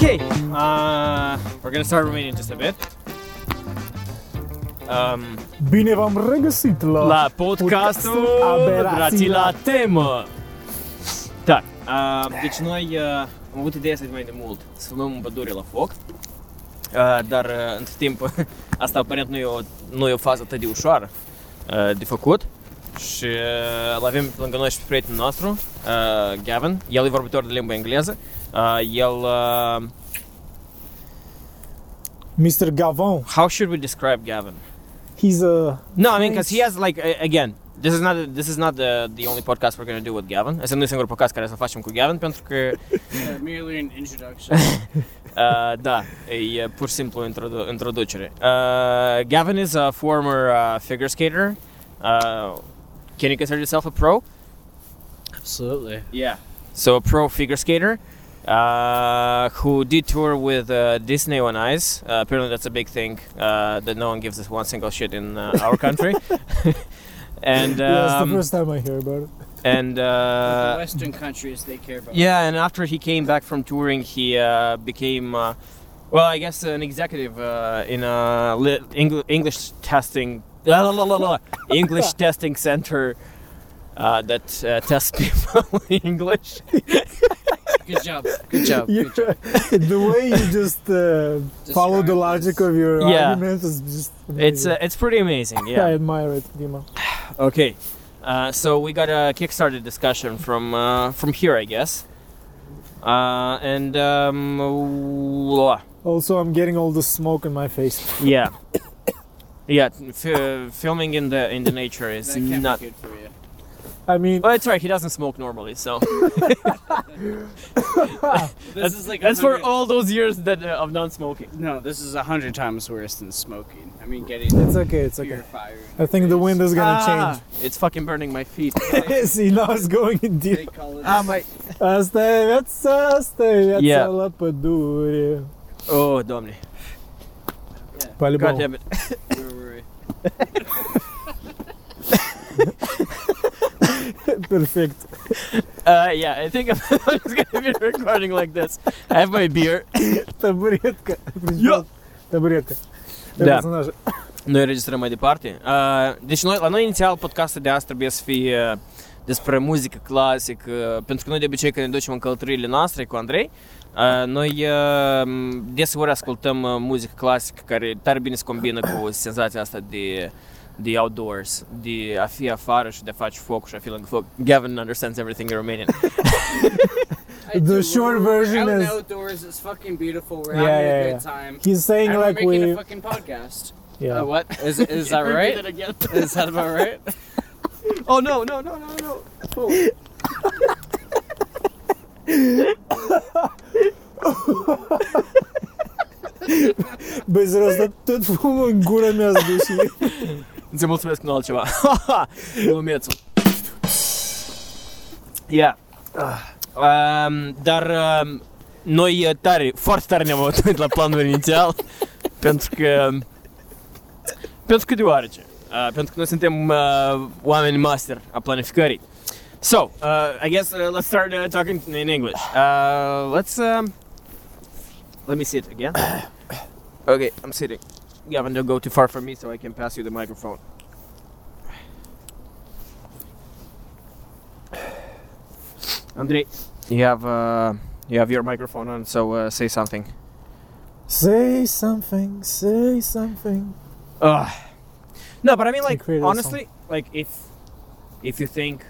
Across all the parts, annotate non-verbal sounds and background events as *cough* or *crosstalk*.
Okay, uh, we're gonna start Romanian just a bit. Um, Bine v-am regăsit la, la podcastul Aberații la temă. Da, uh, deci noi uh, am avut ideea să mai de mult să filmăm în pădure la foc. Uh, dar uh, între timp *laughs* asta aparent nu e o, nu e o fază atât de ușoară uh, de făcut. Și uh, îl avem lângă noi și pe prietenul nostru, uh, Gavin. El e vorbitor de limba engleză. Uh, el... Uh, Mr. Gavon. how should we describe Gavin? He's a No, I mean, because he has like a- again, this is not this is not the the only podcast we're gonna do with Gavin. Este nu e singurul podcast care să facem cu Gavin pentru că Uh, merely an introduction. *laughs* uh, da, e uh, pur și simplu introdu- introducere. Uh, Gavin is a former uh, figure skater. Uh, can you consider yourself a pro? Absolutely. Yeah. So a pro figure skater uh, who did tour with uh, Disney on Ice. Uh, apparently, that's a big thing uh, that no one gives us one single shit in uh, our country. *laughs* and yeah, it's the um, first time I hear about it. and the uh, Western countries they care about. yeah, and after he came back from touring, he uh, became. Uh, well, I guess an executive uh, in a li- Engl- English testing la, la, la, la, la, English *laughs* testing center uh, that uh, tests people *laughs* in English. Good job. Good job. You- Good job. the way you just uh, follow the logic this. of your Yeah. argument is just It's amazing. uh, it's pretty amazing. *laughs* Yeah, I admire it, Dima. Okay. Uh, so we got a Kickstarter discussion from uh, from here, I guess. Uh, and um, wha- Also, I'm getting all the smoke in my face. *laughs* yeah, yeah. F- filming in the in the nature is That can't not. be good for you. I mean, Well, it's right. He doesn't smoke normally, so *laughs* *laughs* This is like a that's for all those years that uh, of non-smoking. No, this is a hundred times worse than smoking. I mean, getting it's okay, it's okay. fire. I your think the wind is gonna Ah, it's fucking burning my feet. *laughs* See, now it's going in They deep. call it. ah, my. Asta viața, asta viața Yeah. la. Oh, doamne. Pali God damn it. Where were we? *laughs* Perfect. Uh, yeah, I think I'm, *laughs* I'm just gonna be recording like this. I have my beer. *coughs* Табуретка. Я. Табуретка. Da. Personaj. Noi înregistrăm mai departe. Uh, deci noi, la noi inițial podcastul de azi trebuie să fie uh, despre muzică clasică, pentru că noi de obicei când ne ducem în călătoriile noastre cu Andrei, uh, noi uh, deseori ascultăm uh, muzică clasică care tare bine se combină cu senzația asta de de outdoors, de a fi afară și de a face foc și a lângă foc. Gavin understands everything in Romanian. *laughs* The do. short We're version out is- the outdoors. It's fucking beautiful. We're Yeah, having yeah, a yeah. good time. He's saying and we're making we. a fucking podcast. Yeah. Uh, what is is that *laughs* right? Repeat it again. *laughs* Is that about right? Oh no, no, no, no, no. Băi, serios, dar tot fumul în gură mi-ați dus și... Îți mulțumesc în altceva. Glumețul. *laughs* Yeah. Um, dar um, noi uh, tare, foarte tare ne-am uitat la planul inițial pentru că pentru că deoarece uh, pentru că noi suntem uh, oameni master a planificării. So, uh, I guess uh, let's start uh, talking in English. Uh, let's um, let me sit again. *coughs* Okay, I'm sitting. Gavin, don't go too far from me so I can pass you the microphone. Andrei, you have uh, you have your microphone on, so uh, say something. Say something, say something. Ugh. No, but I mean, like honestly, like if if you think,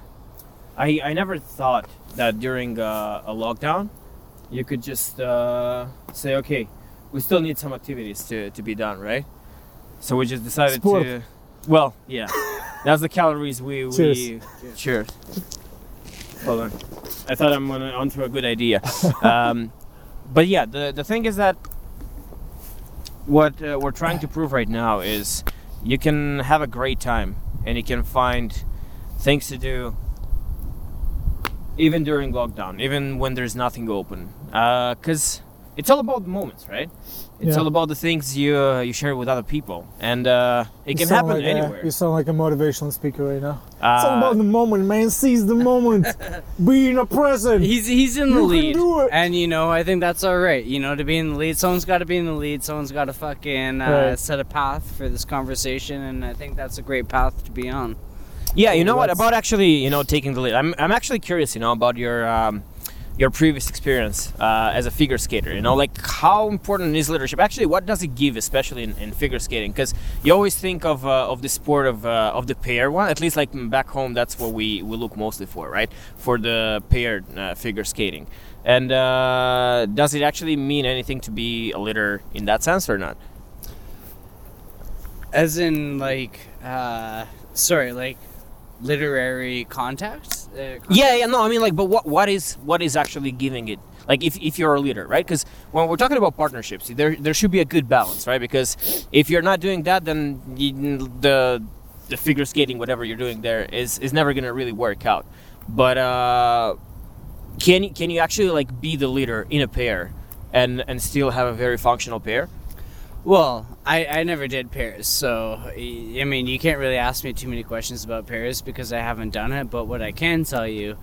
I I never thought that during uh, a lockdown, you could just uh, say, okay, we still need some activities to to be done, right? So we just decided Sport. to. Well, yeah, *laughs* that's the calories we we. Cheers. Cheers. Hold on. I thought I'm on onto a good idea. um, but yeah, the the thing is that what uh, we're trying to prove right now is you can have a great time and you can find things to do even during lockdown, even when there's nothing open. Because it's all about the moments, right? It's Yeah. all about the things you uh, you share with other people, and uh, it You can happen like a- anywhere. you sound like a motivational speaker right now. it's all Uh, about the moment, man. Seize the moment. Be in the present. He's he's in the You can lead, do it. and you know I think that's all right. You know, to be in the lead, someone's got to be in the lead. Someone's got to fucking uh, Right. set a path for this conversation, and I think that's a great path to be on. Yeah, you know what about actually, you know, taking the lead. I'm, I'm actually curious, you know, about your um, your previous experience uh, as a figure skater. You know, like how important is leadership? Actually, what does it give, especially in, in figure skating? Because you always think of uh, of the sport of uh, of the pair one. At least like back home, that's what we we look mostly for, right? For the paired uh, figure skating. And uh, does it actually mean anything to be a leader in that sense or not? As in, like, uh, sorry, like literary context. Uh, Yeah, yeah, no, I mean like, but what what is what is actually giving it? Like, if, if you're a leader, right? Because when we're talking about partnerships, there there should be a good balance, right? Because if you're not doing that, then you, the the figure skating, whatever you're doing there, is is never gonna really work out. But uh, can can you actually like be the leader in a pair and and still have a very functional pair? Well, I, I never did pairs, so I mean, you can't really ask me too many questions about pairs because I haven't done it. But what I can tell you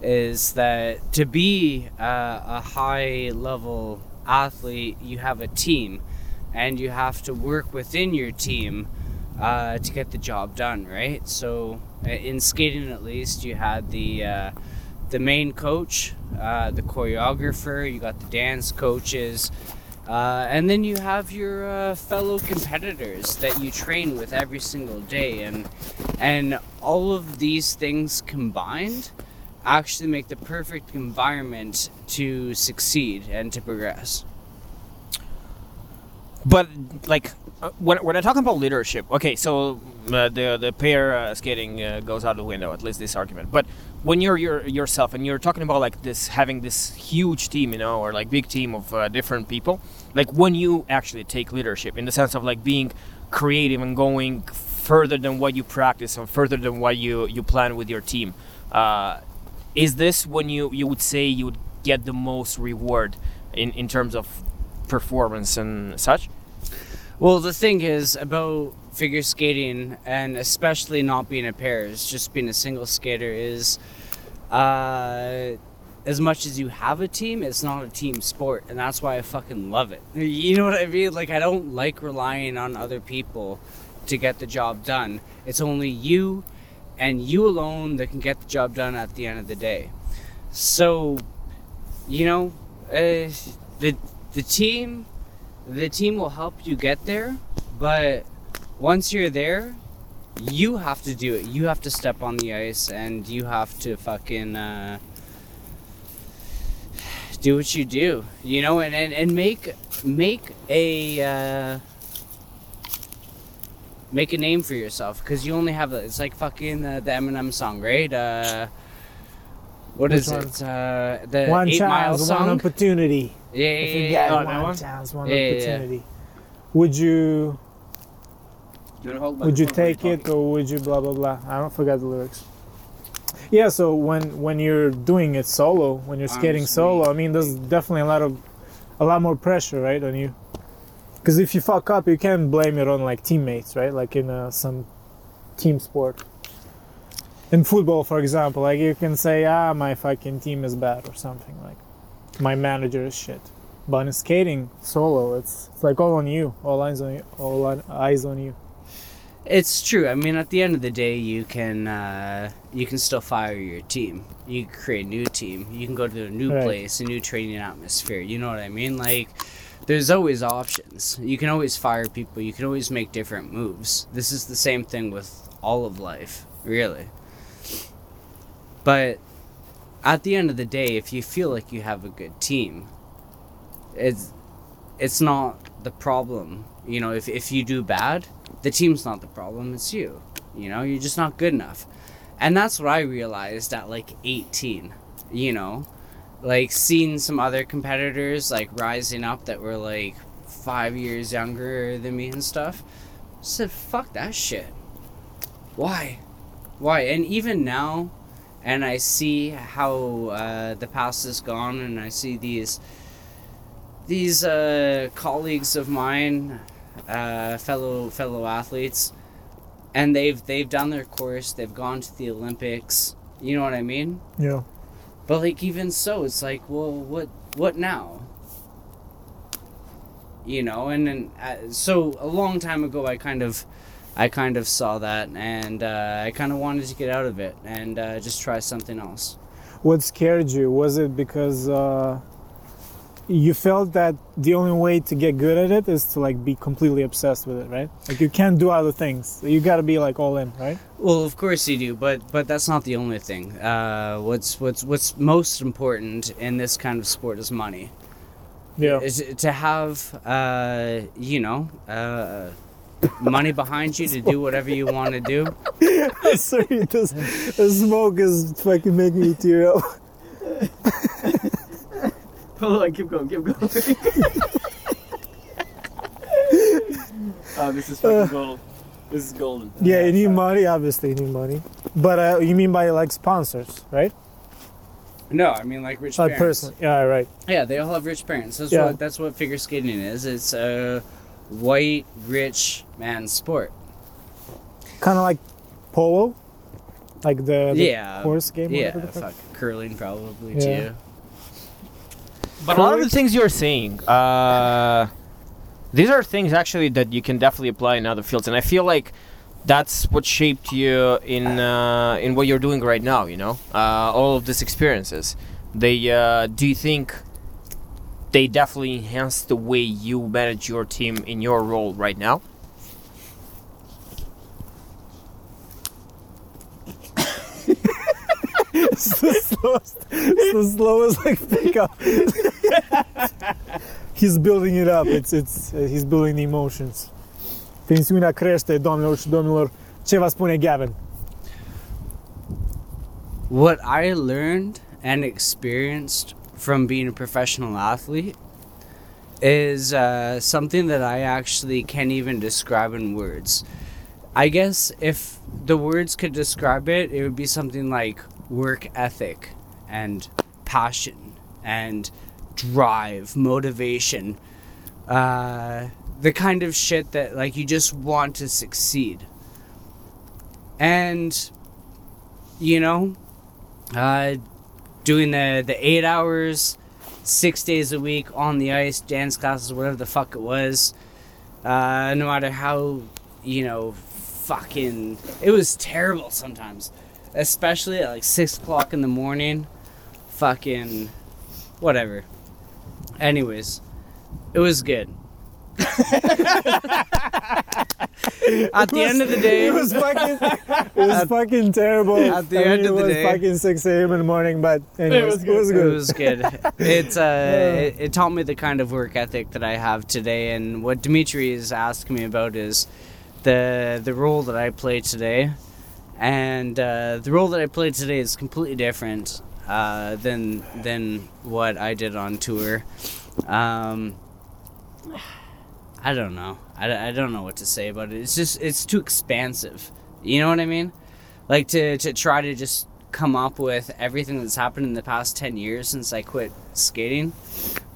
is that to be uh, a high level athlete, you have a team, and you have to work within your team uh, to get the job done, right? So uh, in skating, at least, you had the uh, the main coach, uh, the choreographer, you got the dance coaches. Uh, and then you have your uh, fellow competitors that you train with every single day, and and all of these things combined actually make the perfect environment to succeed and to progress. But like uh, when, when I talk about leadership, okay, so uh, the the pair uh, skating uh, goes out the window. At least this argument. But when you're, your yourself and you're talking about like this having this huge team, you know, or like big team of uh, different people, like when you actually take leadership in the sense of like being creative and going further than what you practice and further than what you you plan with your team. Uh, is this when you you would say you would get the most reward in in terms of performance and such? Well, the thing is about figure skating, and especially not being a pair, pairs, just being a single skater, is uh, as much as you have a team, it's not a team sport, and that's why I fucking love it. *laughs* You know what I mean? Like, I don't like relying on other people to get the job done. It's only you and you alone that can get the job done at the end of the day. So, you know, uh, the the team the team will help you get there, but once you're there, you have to do it. You have to step on the ice and you have to fucking uh, do what you do, you know, and, and, and make make a uh, make a name for yourself because you only have it's like fucking uh, the Eminem song, right? Uh, what Which is one? it? Uh, the one Eight Mile chance, one opportunity. Yeah, If yeah, you yeah, get yeah. Oh, one one? chance, one Yeah, yeah, yeah. opportunity. Would you would you take it or would you blah blah blah? I don't forget the lyrics. Yeah, so when when you're doing it solo, when you're skating Honestly. solo, I mean, there's definitely a lot of a lot more pressure, right, on you. Because if you fuck up, you can't blame it on like teammates, right? Like in uh, some team sport. In football, for example, like you can say, ah, my fucking team is bad or something like, my manager is shit. But in skating solo, it's, it's like all on you, all eyes on you, all eyes on you. It's true. I mean, at the end of the day, you can uh, you can still fire your team. You create a new team. You can go to a new Right. place, a new training atmosphere. You know what I mean? Like, there's always options. You can always fire people. You can always make different moves. This is the same thing with all of life, really. But at the end of the day, if you feel like you have a good team, it's it's not the problem. You know, if if you do bad, the team's not the problem, it's you. You know, you're just not good enough. And that's what I realized at like 18, you know? Like seeing some other competitors like rising up that were like 5 years younger than me and stuff. I said, "Fuck that shit." Why? Why? And even now and I see how uh, the past is gone and I see these these uh, colleagues of mine, uh, fellow fellow athletes, and they've they've done their course. They've gone to the Olympics. You know what I mean? Yeah. But like even so, it's like, well, what what now? You know, and then uh, so a long time ago, I kind of, I kind of saw that, and uh, I kind of wanted to get out of it and uh, just try something else. What scared you? Was it because uh, you felt that the only way to get good at it is to like be completely obsessed with it, right? Like you can't do other things. You got to be like all in, right? Well, of course you do, but but that's not the only thing. Uh, what's what's what's most important in this kind of sport is money. Yeah. Is to have uh, you know uh, money behind you to do whatever you want to do. *laughs* Sorry, this, the smoke is fucking making me tear up. *laughs* Hold on, keep going, keep going. oh, *laughs* this is fucking gold. This is golden. Yeah, you need money. Obviously, you need money. But uh, you mean by like sponsors, right? No, I mean like rich Like parents. personally. Yeah, right. Yeah, they all have rich parents. That's Yeah. what that's what figure skating is. It's a white rich man sport. Kind of like polo, like the, the yeah, horse game. Yeah, the fuck. fuck curling probably Yeah. too. But a lot of the things you're saying, uh, these are things actually that you can definitely apply in other fields, and I feel like that's what shaped you in uh, in what you're doing right now. You know, uh, all of these experiences. They uh, do you think they definitely enhance the way you manage your team in your role right now? It's the slowest, it's the slowest like pickup. *laughs* he's building it up. It's it's uh, he's building the emotions. Tensiunea crește, doamnelor și domnilor. Ce va spune Gavin? What I learned and experienced from being a professional athlete is uh, something that I actually can't even describe in words. I guess if the words could describe it, it would be something like work ethic and passion and drive, motivation. Uh, the kind of shit that like you just want to succeed. And you know, uh, doing the the eight hours, six days a week on the ice, dance classes, whatever the fuck it was. Uh, no matter how, you know, fucking, it was terrible sometimes, especially at like six o'clock in the morning. Fucking, whatever. Anyways, it was good. *laughs* At the end of the day, it was fucking, it was At- fucking terrible. at the I mean, the day, it was fucking 6 a.m. in the morning, but anyways, it was good. It was good. *laughs* It's uh, it, it taught me the kind of work ethic that I have today, and what Dimitri is asking me about is the the role that I play today, and uh, the role that I played today is completely different uh, than than what I did on tour. Um, I don't know. I, I don't know what to say about it. It's just it's too expansive. You know what I mean? Like to to try to just come up with everything that's happened in the past 10 years since I quit skating.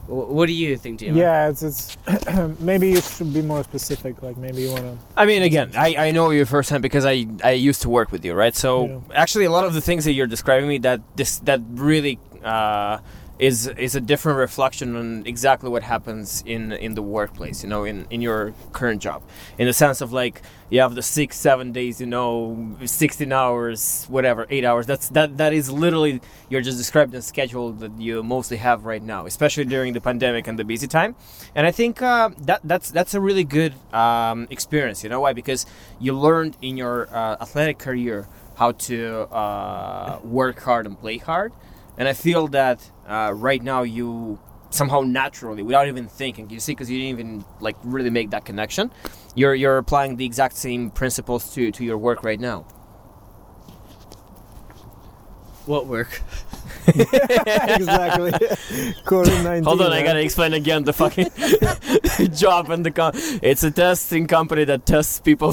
Wh- What do you think, Dima? Yeah, it's, it's *clears throat* maybe you should be more specific. Like maybe you want to. I mean, again, I, I know you firsthand because I, I used to work with you, right? So Yeah. actually, a lot of the things that you're describing me that this that really uh, is is a different reflection on exactly what happens in in the workplace. You know, in in your current job, in the sense of like you have the six seven days, you know, sixteen hours, whatever, eight hours. That's that that is literally you're just describing the schedule that you mostly have right now, especially during the pandemic and the busy time. And I think uh, that that's that's a really good um, experience. You know why? Because you learned in your uh, athletic career how to uh, work hard and play hard. And I feel that uh, right now you somehow naturally, without even thinking, you see, because you didn't even like really make that connection. You're you're applying the exact same principles to to your work right now. What work? *laughs* exactly. *laughs* COVID 19. Hold on, I gotta explain again the fucking *laughs* job and the com- it's a testing company that tests people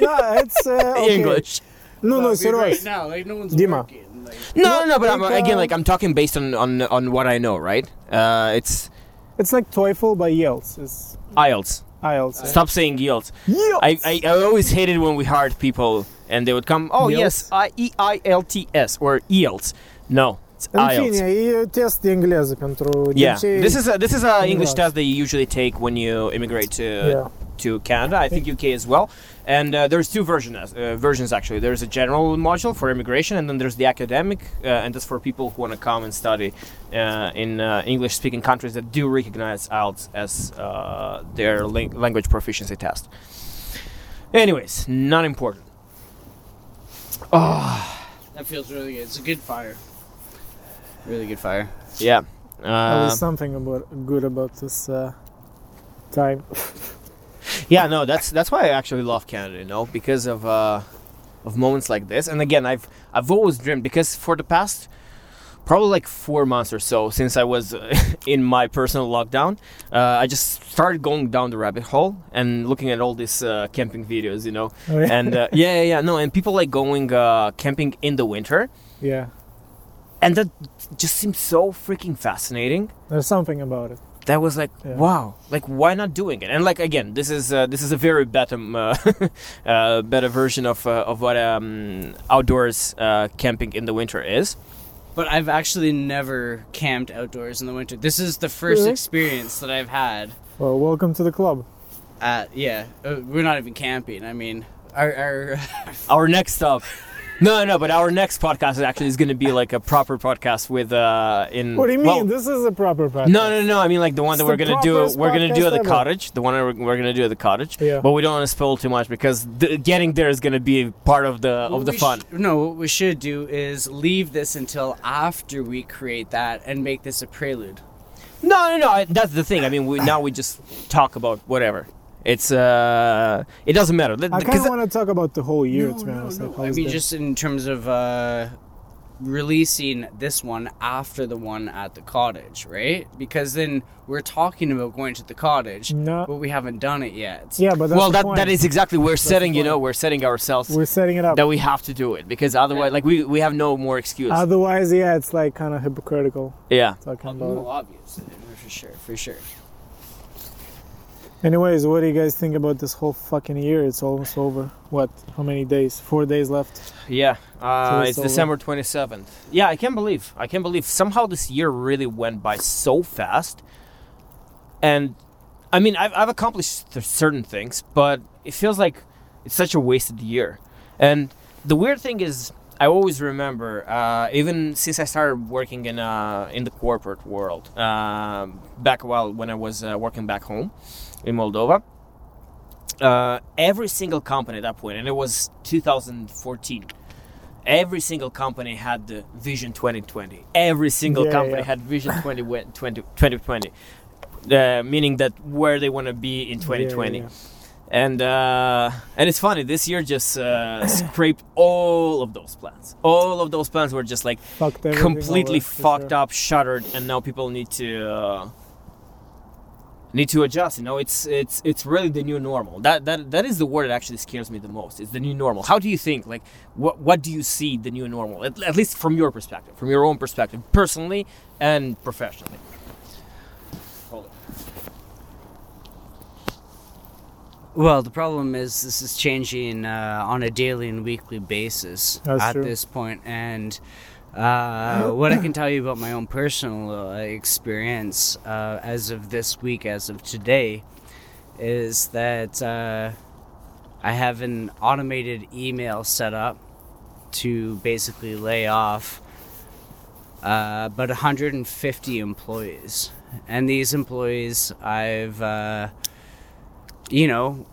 No, it's. Uh, okay. English. No, no, serious. now, like no one's Dima. working. Like, No, no, no, but I'm, again, like I'm talking based on, on on what I know, right? Uh, it's It's like TOEFL by IELTS. It's IELTS. IELTS. Stop saying yields. I, I, I always hated when we hired people and they would come, oh Yields? yes, I, E I L T S or IELTS. No, it's În IELTS. fine, e test de engleză pentru Yeah, de this is a, this is a English Yes. test that you usually take when you immigrate to Yeah. to Canada. I think UK as well. And uh, there's two versions uh, versions actually. There's a general module for immigration, and then there's the academic, uh, and that's for people who want to come and study uh, in uh, English-speaking countries that do recognize IELTS as uh, their ling- language proficiency test. Anyways, not important. That feels really good. It's a good fire. Really good fire. Yeah. There Uh, is something about good about this uh, time. *laughs* yeah no that's that's why i actually love canada you know because of uh of moments like this and again i've i've always dreamed because for the past probably like four months or so since i was uh, *laughs* in my personal lockdown uh, i just started going down the rabbit hole and looking at all these uh, camping videos you know Oh, yeah. and uh, yeah yeah yeah no and people like going uh, camping in the winter yeah, and that just seems so freaking fascinating there's something about it. that was like Yeah. wow like why not doing it and like again this is uh, this is a very better um, *laughs* uh, uh, better version of uh, of what um, outdoors uh, camping in the winter is But I've actually never camped outdoors in the winter. This is the first Really? experience that I've had. Well, welcome to the club. At yeah, uh, we're not even camping. I mean, our, our *laughs* our next stop no no but our next podcast actually is going to be like a proper podcast with uh in What do you mean? well, this is a proper podcast. no, no, no. I mean, like the one It's that we're gonna do. We're gonna do at the ever. cottage. The one we're, we're gonna do at the cottage. Yeah. But we don't want to spoil too much because the, getting there is gonna be part of the What of the fun. sh- no, what we should do is leave this until after we create that and make this a prelude. No, no, no. That's the thing. I mean, we, now we just talk about whatever. It's uh, it doesn't matter. I kind Because of want to talk about the whole year, No, to be honest. no. like, how I it's mean, just in terms of uh, releasing this one after the one at the cottage, right? Because then we're talking about going to the cottage, No. but we haven't done it yet. Yeah, but that's well, the that point. that is exactly we're setting. You know, we're setting ourselves We're setting it up. that we have to do it because otherwise, Yeah. like we we have no more excuse. Otherwise, yeah, it's like kind of hypocritical yeah. talking about no, obviously, for sure, for sure. Anyways, what do you guys think about this whole fucking year? It's almost over. What? How many days? Four days left. Yeah, uh, it's it's over. December 27th. Yeah, I can't believe. I can't believe somehow this year really went by so fast. And I mean, I've, I've accomplished certain things, but it feels like it's such a wasted year. And the weird thing is, I always remember, uh, even since I started working in uh, in the corporate world, um back while when I was uh, working back home in Moldova, uh, every single company at that point, and it was 2014. Every single company had the Vision 2020. Every single Yeah, company yeah. had Vision 20, 20, 2020, uh, meaning that where they want to be in 2020 Yeah, yeah, and uh, and it's funny this year just uh, *coughs* scraped all of those plans all of those plans were just like Fucked completely fucked sure. up shuttered and now people need to uh, need to adjust you know it's it's it's really the new normal that that that is the word that actually scares me the most it's the new normal how do you think like what what do you see the new normal at, at least from your perspective from your own perspective personally and professionally Hold it. Well, the problem is this is changing uh, on a daily and weekly basis That's at true. this point, and uh, what I can tell you about my own personal uh, experience uh, as of this week, as of today, is that uh, I have an automated email set up to basically lay off uh, about 150 employees, and these employees I've. You know,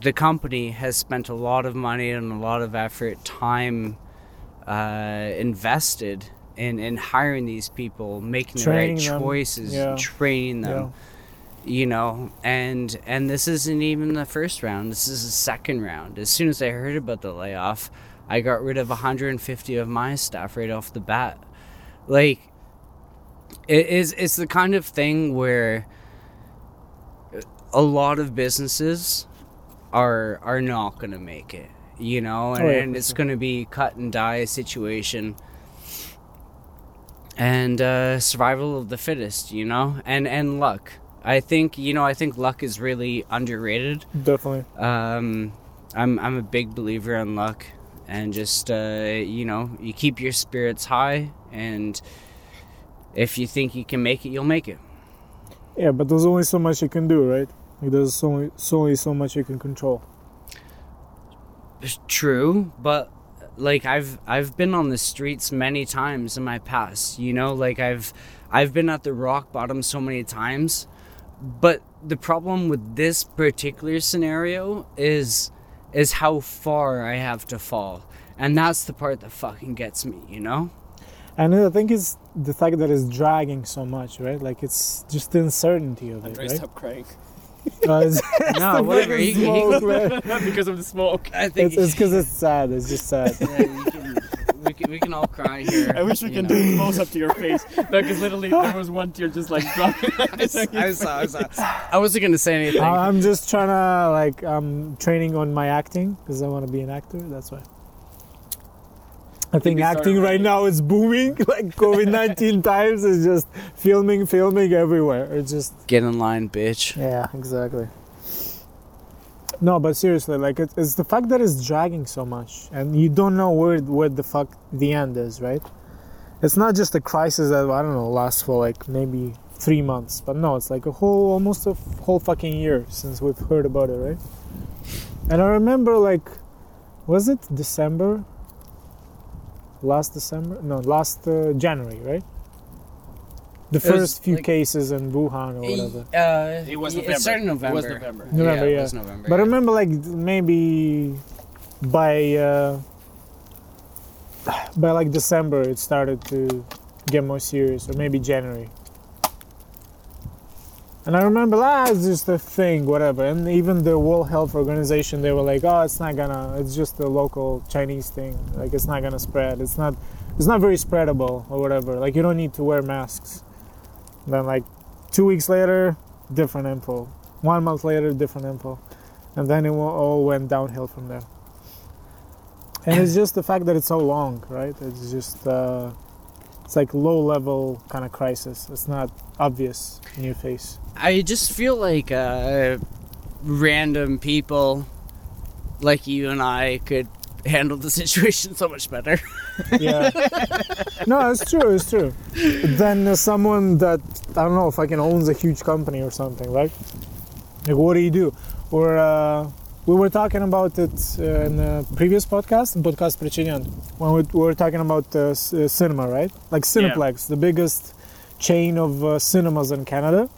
the company has spent a lot of money and a lot of effort, time uh, invested in, in hiring these people, making Training the right them, choices, yeah, training them. You know, and and this isn't even the first round. This is the second round. As soon as I heard about the layoff, I got rid of 150 of my staff right off the bat. Like, it is it's the kind of thing where a lot of businesses are are not going to make it you know and, Oh, yeah, and it's sure. going to be cut and die situation and uh, survival of the fittest, you know, and and luck. I think you know I think luck is really underrated. Definitely. Um, I'm I'm a big believer in luck, and just uh, you know you keep your spirits high, and if you think you can make it, you'll make it. Yeah, but there's only so much you can do, right? Like there's only so only so much you can control. It's True, but like I've I've been on the streets many times in my past, you know, like I've I've been at the rock bottom so many times. But the problem with this particular scenario is is how far I have to fall. And that's the part that fucking gets me, you know? And I think it's the fact that it's dragging so much, right? Like it's just the uncertainty of it, Andre, right? stop crying. Uh, *laughs* it's, No, whatever, fucking you can- smoke, man. *laughs* because of the smoke. I think It's because it's sad. It's just sad. yeah, you can, we, can, we can all cry *laughs* here. I wish we you can know. do close up to your face. No, because literally there was one tear just like dropping. I I saw, I saw. I wasn't gonna say anything. I- I'm just trying to like I'm training on my acting because I want to be an actor. That's why. I think we started acting right already. now is booming. *laughs* Like COVID nineteen *laughs* times is just filming, filming everywhere. It's just Get in line, bitch. yeah, exactly. No, but seriously, like it, it's the fact that it's dragging so much, and you don't know where where the fuck the end is, right? It's not just a crisis that I don't know lasts for like maybe three months, but no, it's like a whole almost a f- whole fucking year since we've heard about it, right? And I remember like, was it December? Last December? No, last uh, January, right? The It first few like- cases in Wuhan or whatever. Uh, It was yeah, November. It started in It was November. November. November, yeah. yeah. It was November. But I remember like maybe by uh, by like December it started to get more serious, or maybe January. And I remember, ah, it's just a thing, whatever. And even the World Health Organization, they were like, oh, it's not gonna, it's just a local Chinese thing. Like, it's not gonna spread. It's not, it's not very spreadable or whatever. Like, you don't need to wear masks. then, like, two weeks later, different info. One month later, different info. And then it all went downhill from there. And it's just the fact that it's so long, right? It's just, uh, it's like low level kind of crisis. It's not obvious in your face. I just feel like uh, random people like you and I could handle the *laughs* situation so much better. Yeah. no, it's true. It's true. Then uh, someone that I don't know, fucking owns a huge company or something, right? Like, what do you do? Or uh, we were talking about it uh, in the previous podcast, podcast Prichinyan, when we, we were talking about uh, uh, cinema, right? Like Cineplex, the biggest chain of uh, cinemas in Canada.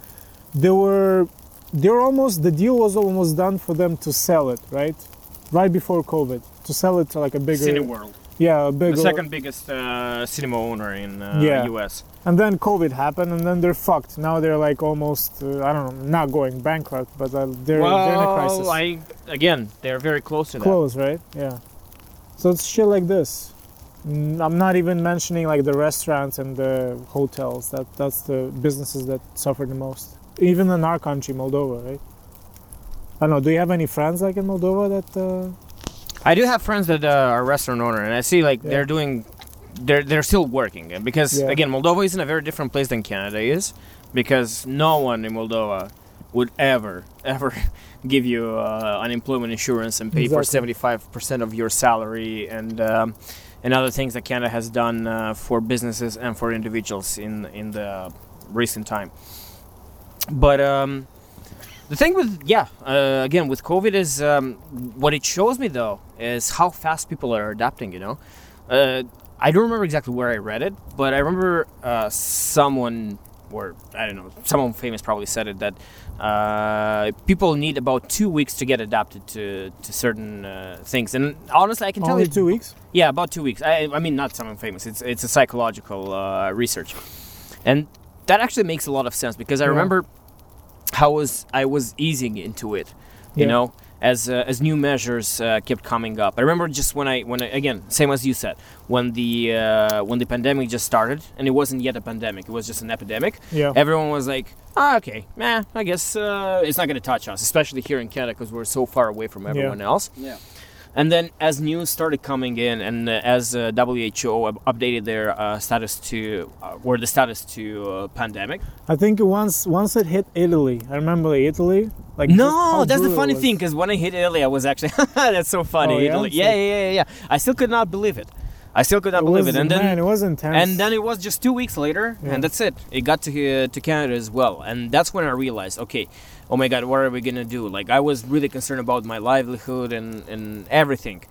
They were, they were almost the deal was almost done for them to sell it, right? Right before COVID, to sell it to like a bigger, Cineworld, yeah, a bigger, the second biggest uh, cinema owner in uh, Yeah. US. And then COVID happened, and then they're fucked. Now they're like almost, uh, I don't know, not going bankrupt, but uh, they're, they're in a crisis. Well, I again, they're very close to that. Close, right? Yeah. So it's shit like this. Mm, I'm not even mentioning like the restaurants and the hotels. That that's the businesses that suffer the most. Even in our country, Moldova, right? I don't know. Do you have any friends like in Moldova that? I do have friends that uh, are restaurant owner, and I see like Yeah. they're doing, they're they're still working, because Yeah. again, Moldova is in a very different place than Canada is, because no one in Moldova would ever ever *laughs* give you uh, unemployment insurance and pay for seventy five percent of your salary and. Um, and other things that Canada has done uh, for businesses and for individuals in in the recent time. But um, the thing with yeah, uh, again with COVID is um, what it shows me though is how fast people are adapting. You know, uh, I don't remember exactly where I read it, but I remember uh, someone or I don't know, someone famous probably said it that uh, people need about two weeks to get adapted to to certain uh, things. And honestly, I can tell only you two weeks. yeah, about two weeks. I, I mean, not someone famous. It's it's a psychological uh, research, and that actually makes a lot of sense because I Yeah. remember how was I was easing into it, you Yeah. know, as uh, as new measures uh, kept coming up. I remember just when I when I, again same as you said when the uh, when the pandemic just started and it wasn't yet a pandemic, it was just an epidemic. Yeah. Everyone was like, ah, okay, man, I guess uh, it's not going to touch us, especially here in Canada because we're so far away from everyone else. Yeah. And then as news started coming in, and uh, as uh, WHO updated their uh, status to, uh, or the status to uh, pandemic. I think once once it hit Italy, I remember Italy. Like No, that's the funny thing, because when I hit Italy, I was actually, *laughs* that's so funny. Oh, yeah? Italy. Yeah, yeah, yeah, yeah. I still could not believe it. I still could not It believe was, it. And then, man, it was intense. and then it was just two weeks later, Yeah. and that's it. It got to uh, to Canada as well, and that's when I realized, okay, oh my God, what are we gonna do? Like I was really concerned about my livelihood and and everything.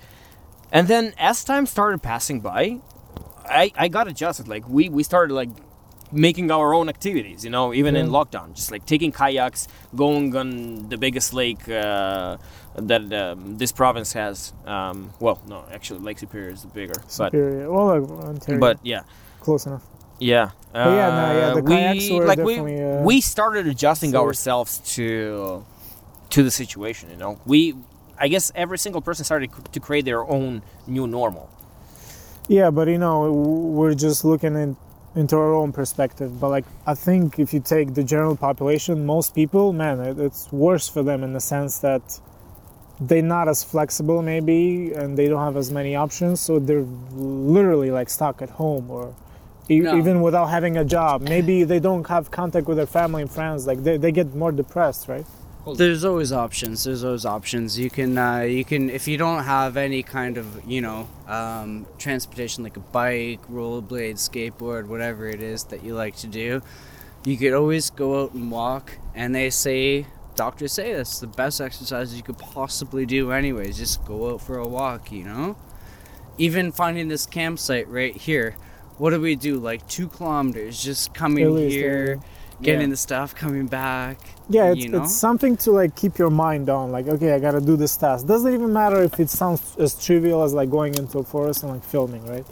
And then as time started passing by, I I got adjusted. Like we we started like making our own activities, you know, even in lockdown, just like taking kayaks, going on the biggest lake uh, that um, this province has. Um, well, no, actually, Lake Superior is the bigger, but Superior. Well, like, Ontario. but yeah. close enough. Yeah. But yeah, no, yeah, the Uh, we, kayaks were like we uh, we started adjusting ourselves to to the situation. You know, we I guess every single person started to create their own new normal. Yeah, but you know, we're just looking in, into our own perspective. But like, I think if you take the general population, most people, man, it, it's worse for them in the sense that they're not as flexible, maybe, and they don't have as many options. So they're literally like stuck at home, or e- No. even without having a job. Maybe they don't have contact with their family and friends. Like they, they get more depressed, right? There's always options. There's always options. You can, uh, you can, if you don't have any kind of, you know, um, transportation like a bike, rollerblade, skateboard, whatever it is that you like to do, you could always go out and walk. And they say, doctors say that's the best exercise you could possibly do, anyways. Just go out for a walk. You know, even finding this campsite right here. What do we do? Like two kilometers, just coming least, here, yeah. getting Yeah. the stuff, coming back. Yeah, it's, you know? it's something to like keep your mind on. Like, okay, I gotta do this task. Doesn't even matter if it sounds as trivial as like going into a forest and like filming, right?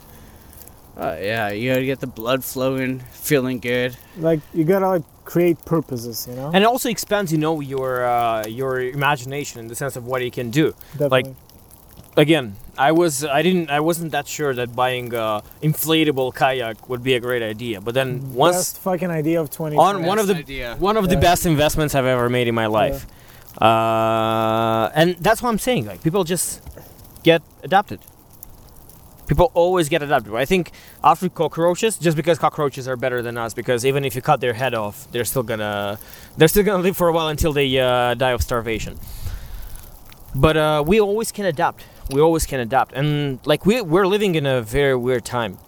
Uh, yeah, you gotta get the blood flowing, feeling good. Like, you gotta like create purposes, you know? And it also expands, you know, your uh, your imagination in the sense of what you can do. Definitely. Again, I was I didn't I wasn't that sure that buying a inflatable kayak would be a great idea. But then once Best fucking idea of 20. on one of the Best idea. one of the best investments I've ever made in my life. Uh, and that's what I'm saying. Like people just get adapted. People always get adapted. I think after cockroaches, just because cockroaches are better than us, because even if you cut their head off, they're still gonna they're still gonna live for a while until they uh, die of starvation. But uh, we always can adapt. We always can adapt, and like we we're living in a very weird time.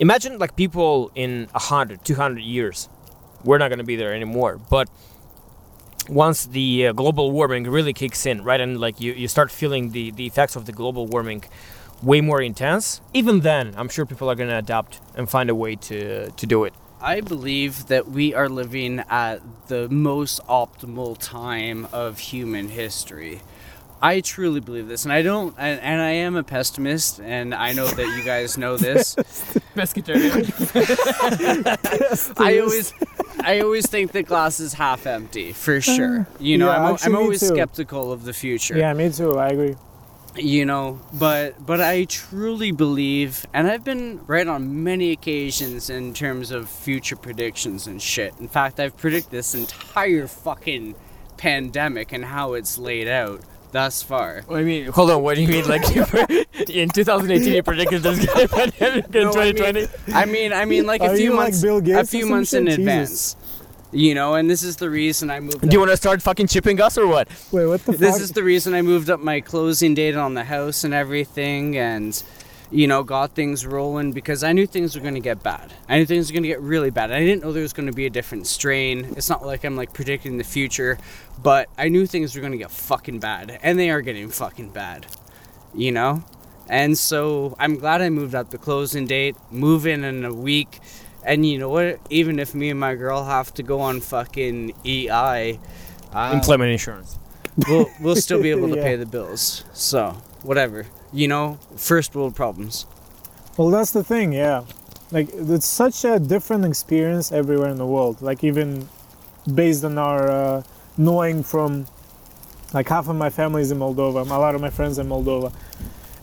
Imagine like people in 100, 200 years. We're not gonna be there anymore, but once the uh, global warming really kicks in, right, and like you, you start feeling the, the effects of the global warming way more intense, even then, I'm sure people are going to adapt and find a way to, to do it. I believe that we are living at the most optimal time of human history. I truly believe this, and I don't, and, and I am a pessimist, and I know that you guys know this. *laughs* I always, I always think the glass is half empty, for uh, sure. You know, Yeah, I'm, actually, I'm always skeptical of the future. Yeah, me too. I agree. you know but but i truly believe and i've been right on many occasions in terms of future predictions and shit in fact i've predicted this entire fucking pandemic and how it's laid out thus far I mean, hold on, what do you mean? Like, *laughs* in 2018, you predicted this guy to be in *laughs* No, I mean- 2020? i mean i mean like a Are few you like months Bill Gates a few months shit? in Jesus. advance you know and this is the reason i moved Do you want to start fucking chipping us or what? Wait, what the this fuck? is the reason I moved up my closing date on the house and everything, and you know, got things rolling because I knew things were going to get bad. I knew things were going to get really bad. I didn't know there was going to be a different strain. It's not like I'm like predicting the future, but I knew things were going to get fucking bad, and they are getting fucking bad. You know, and so I'm glad I moved up the closing date. Move in in a week. And you know what? Even if me and my girl have to go on fucking EI, uh, Employment insurance. we'll we'll still be able to *laughs* Yeah. pay the bills. So whatever, you know, first world problems. Well, that's the thing, yeah. Like, it's such a different experience everywhere in the world. Like, even based on our uh, knowing from, like, half of my family is in Moldova, a lot of my friends in Moldova.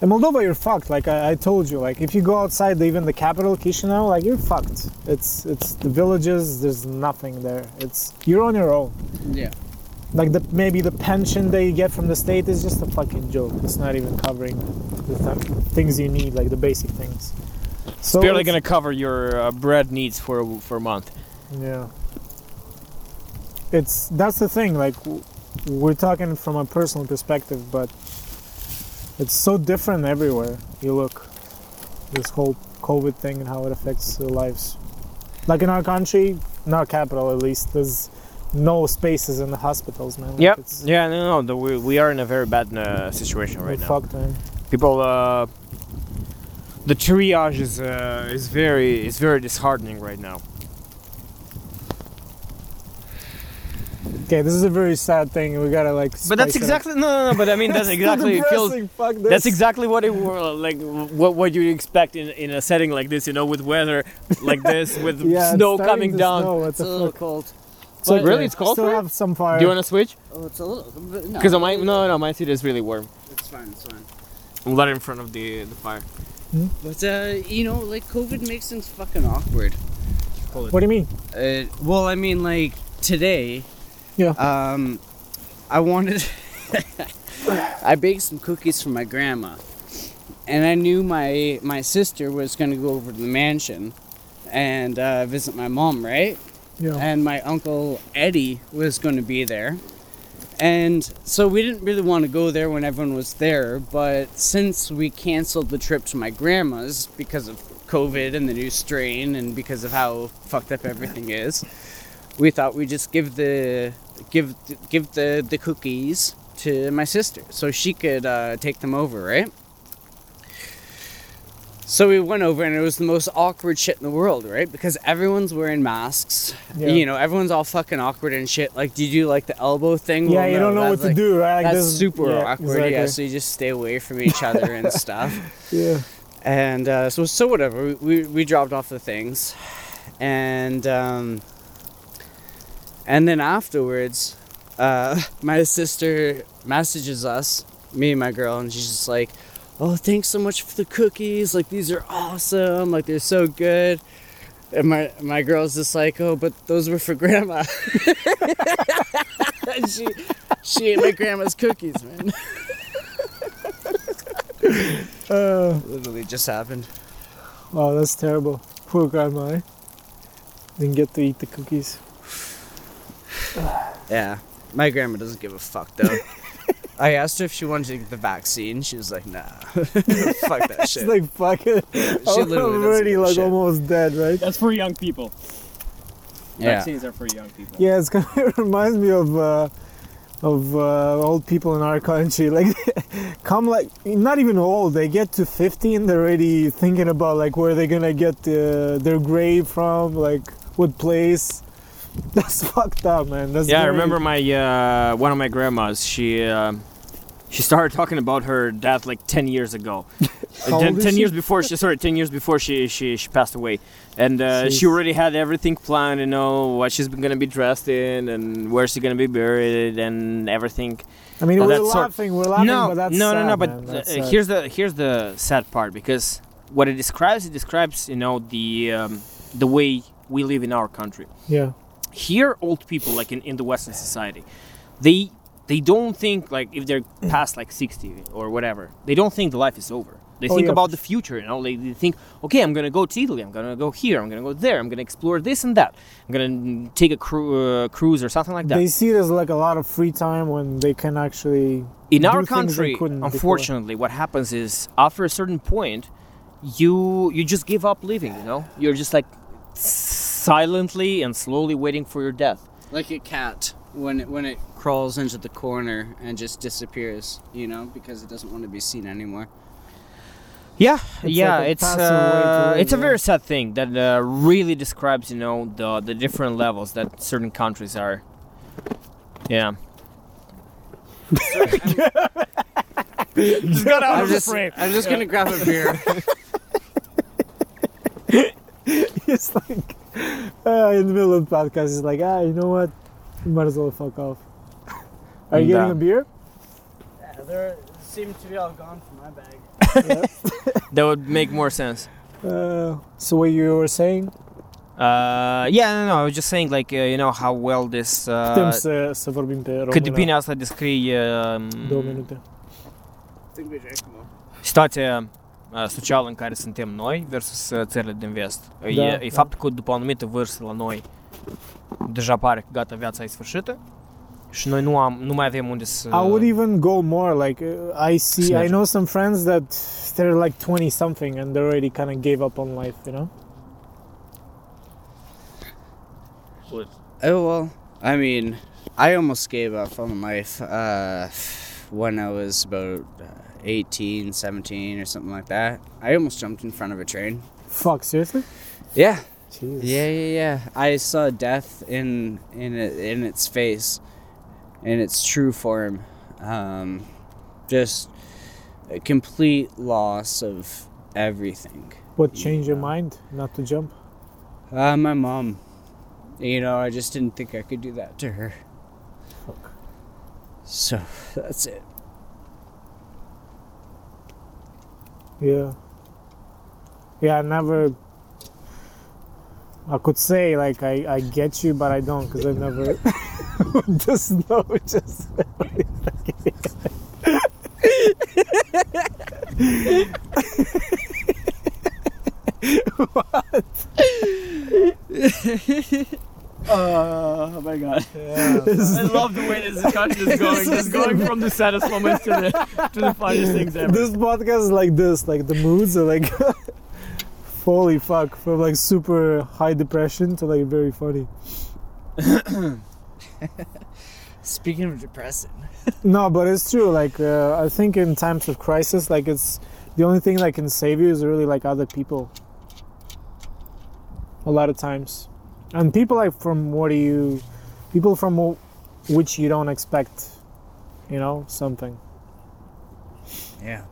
In Moldova, you're fucked. Like I, I told you, like if you go outside even the capital, Chisinau, like you're fucked. It's it's the villages. There's nothing there. It's you're on your own. Yeah. Like the maybe the pension that you get from the state is just a fucking joke. It's not even covering the th- things you need, like the basic things. So barely it's- gonna cover your uh, bread needs for a- for a month. Yeah. It's that's the thing. Like w- we're talking from a personal perspective, but it's so different everywhere you look. This whole COVID thing and how it affects lives. Like in our country, in our capital at least, there's no spaces in the hospitals, man. Like, Yep. It's, Yeah, no, no, the, we, we are in a very bad uh, situation right now. fucked, man. People, uh, the triage is uh, is very is very disheartening right now. Okay, this is a very sad thing. We gotta like. But that's spice it up. exactly no, no, no. But I mean, that's *laughs* exactly it feels. Fuck this. That's exactly what it were like. What what you expect in in a setting like this, you know, with weather like this, with *laughs* Yeah, it's snow starting coming to down. snow, what It's the a little fuck? cold. It's okay. Really? It's cold Still for you? have some fire. Do you want to switch? Oh, it's a little. but No, Because on my no, no, my seat is really warm. It's fine. It's fine. I'm right in front of the the fire. But uh, you know, like COVID makes things fucking awkward. What do you mean? Uh, well, I mean, like today. Yeah. Um, I wanted. *laughs* I baked some cookies for my grandma, and I knew my my sister was gonna go over to the mansion, and uh, visit my mom, right? Yeah. and my uncle Eddie was going to be there. And so we didn't really want to go there when everyone was there, but since we canceled the trip to my grandma's because of COVID and the new strain and because of how fucked up everything is, we thought we'd just give the give give the the cookies to my sister so she could uh, take them over, right? So we went over and it was the most awkward shit in the world, right? Because everyone's wearing masks. Yeah. You know, everyone's all fucking awkward and shit. Like, do you do like the elbow thing? Yeah, Well, you no, don't know what that's, to like- do, right? Like, That's this- super yeah, awkward. Yeah, so you just stay away from each other and *laughs* stuff. Yeah. And uh, so, so whatever. We, we, we dropped off the things, and um, and then afterwards, uh, *laughs* my sister messages us, me and my girl, and she's just like, "Oh, thanks so much for the cookies. Like these are awesome. Like they're so good." And my my girl's just like, "Oh, but those were for grandma." *laughs* She she ate my grandma's cookies, man. Uh, Literally just happened. wow, that's terrible. Poor grandma. eh? Didn't get to eat the cookies. *sighs* Yeah, my grandma doesn't give a fuck though. *laughs* I asked her if she wanted to get the vaccine. She was like, "Nah, *laughs* fuck that It's shit." like fuck it. she I'm literally already like shit. almost dead, right? That's for young people. Yeah, Vaccines are for young people. Yeah, it's kind of, *laughs* it reminds me of uh, of uh, old people in our country. *laughs* Like, come like not even old. They get to 50 and they're already thinking about like where they're gonna get uh, their grave from, like what place. *laughs* That's fucked up, man. That's Yeah, I remember my uh, one of my grandmas. She um she started talking about her death like ten years ago. *laughs* Uh, ten, old is 10 she? years before she sorry, ten years before she she, she passed away, and uh, she already had everything planned. You know what she's gonna be dressed in and where she's gonna be buried and everything. I mean, Oh, we're that sort- laughing, we're laughing, no, but that's no, sad, no, no. But man. uh, here's the here's the sad part because what it describes it describes you know the um, the way we live in our country. yeah, here old people like in, in the western society. They they don't think like if they're past like 60 or whatever they don't think the life is over. They Oh, think yeah, about the future you know? They, they think okay i'm gonna go to italy i'm gonna go here i'm gonna go there i'm gonna explore this and that. I'm gonna mm, take a cru- uh, cruise or something like that. They see there's like a lot of free time when they can actually. in our country couldn't before. unfortunately what happens is after a certain point you you just give up living you know? You're just like silently and slowly waiting for your death like a cat when it, when it crawls into the corner and just disappears, you know, because it doesn't want to be seen anymore. Yeah, It's yeah, like it's passing way to uh, it's a very sad thing that uh, really describes, you know, the the different levels that certain countries are. Yeah. just got out I'm of the just, frame. I'm just gonna grab a beer. *laughs* it's like *laughs* uh, in the middle of the podcast, it's like, ah, you know what? You might as well fuck off. *laughs* Are you getting a beer? yeah, there seem to be all gone from my bag. *laughs* That would make more sense. Uh, so what you were saying? Uh, yeah, no, no, I was just saying, like, uh, you know, how well this... Putem Uh, să, să vorbim pe română. cât de bine asta descrie um, Două minute. situația uh, socială în care suntem noi versus uh, țările din vest. Da, e, e da. faptul că după o anumită vârstă la noi deja pare că gata, viața e sfârșită și noi nu, am, nu mai avem unde să... I would even go more. Like uh, I see, I Snatch. know some friends that they're like twenty something and they already kind of gave up on life. You know. Oh well, I mean, I almost gave up on life uh, when I was about uh, 18, 17 or something like that. I almost jumped in front of a train. Fuck, seriously? Yeah, Jesus. yeah, yeah, yeah. I saw death in in it, in its face, in its true form. Um, just a complete loss of everything. What changed your mind not to jump? Uh, my mom. You know, I just didn't think I could do that to her. Fuck. So that's it. Yeah. Yeah, I never. I could say like I, I get you, but I don't because I never *laughs* just know just. *laughs* *laughs* Oh my god. I love the way this discussion is *laughs* going. Just going from the saddest moments to the to the funniest things ever. this podcast is like this, like the moods are like, *laughs* holy fuck, from like super high depression to like very funny. *coughs* Speaking of depressing. *laughs* No, but it's true. Like uh, I think in times of crisis, like it's the only thing that can save you is really like other people. A lot of times, and people like from what do you, people from which you don't expect, you know, something. Yeah.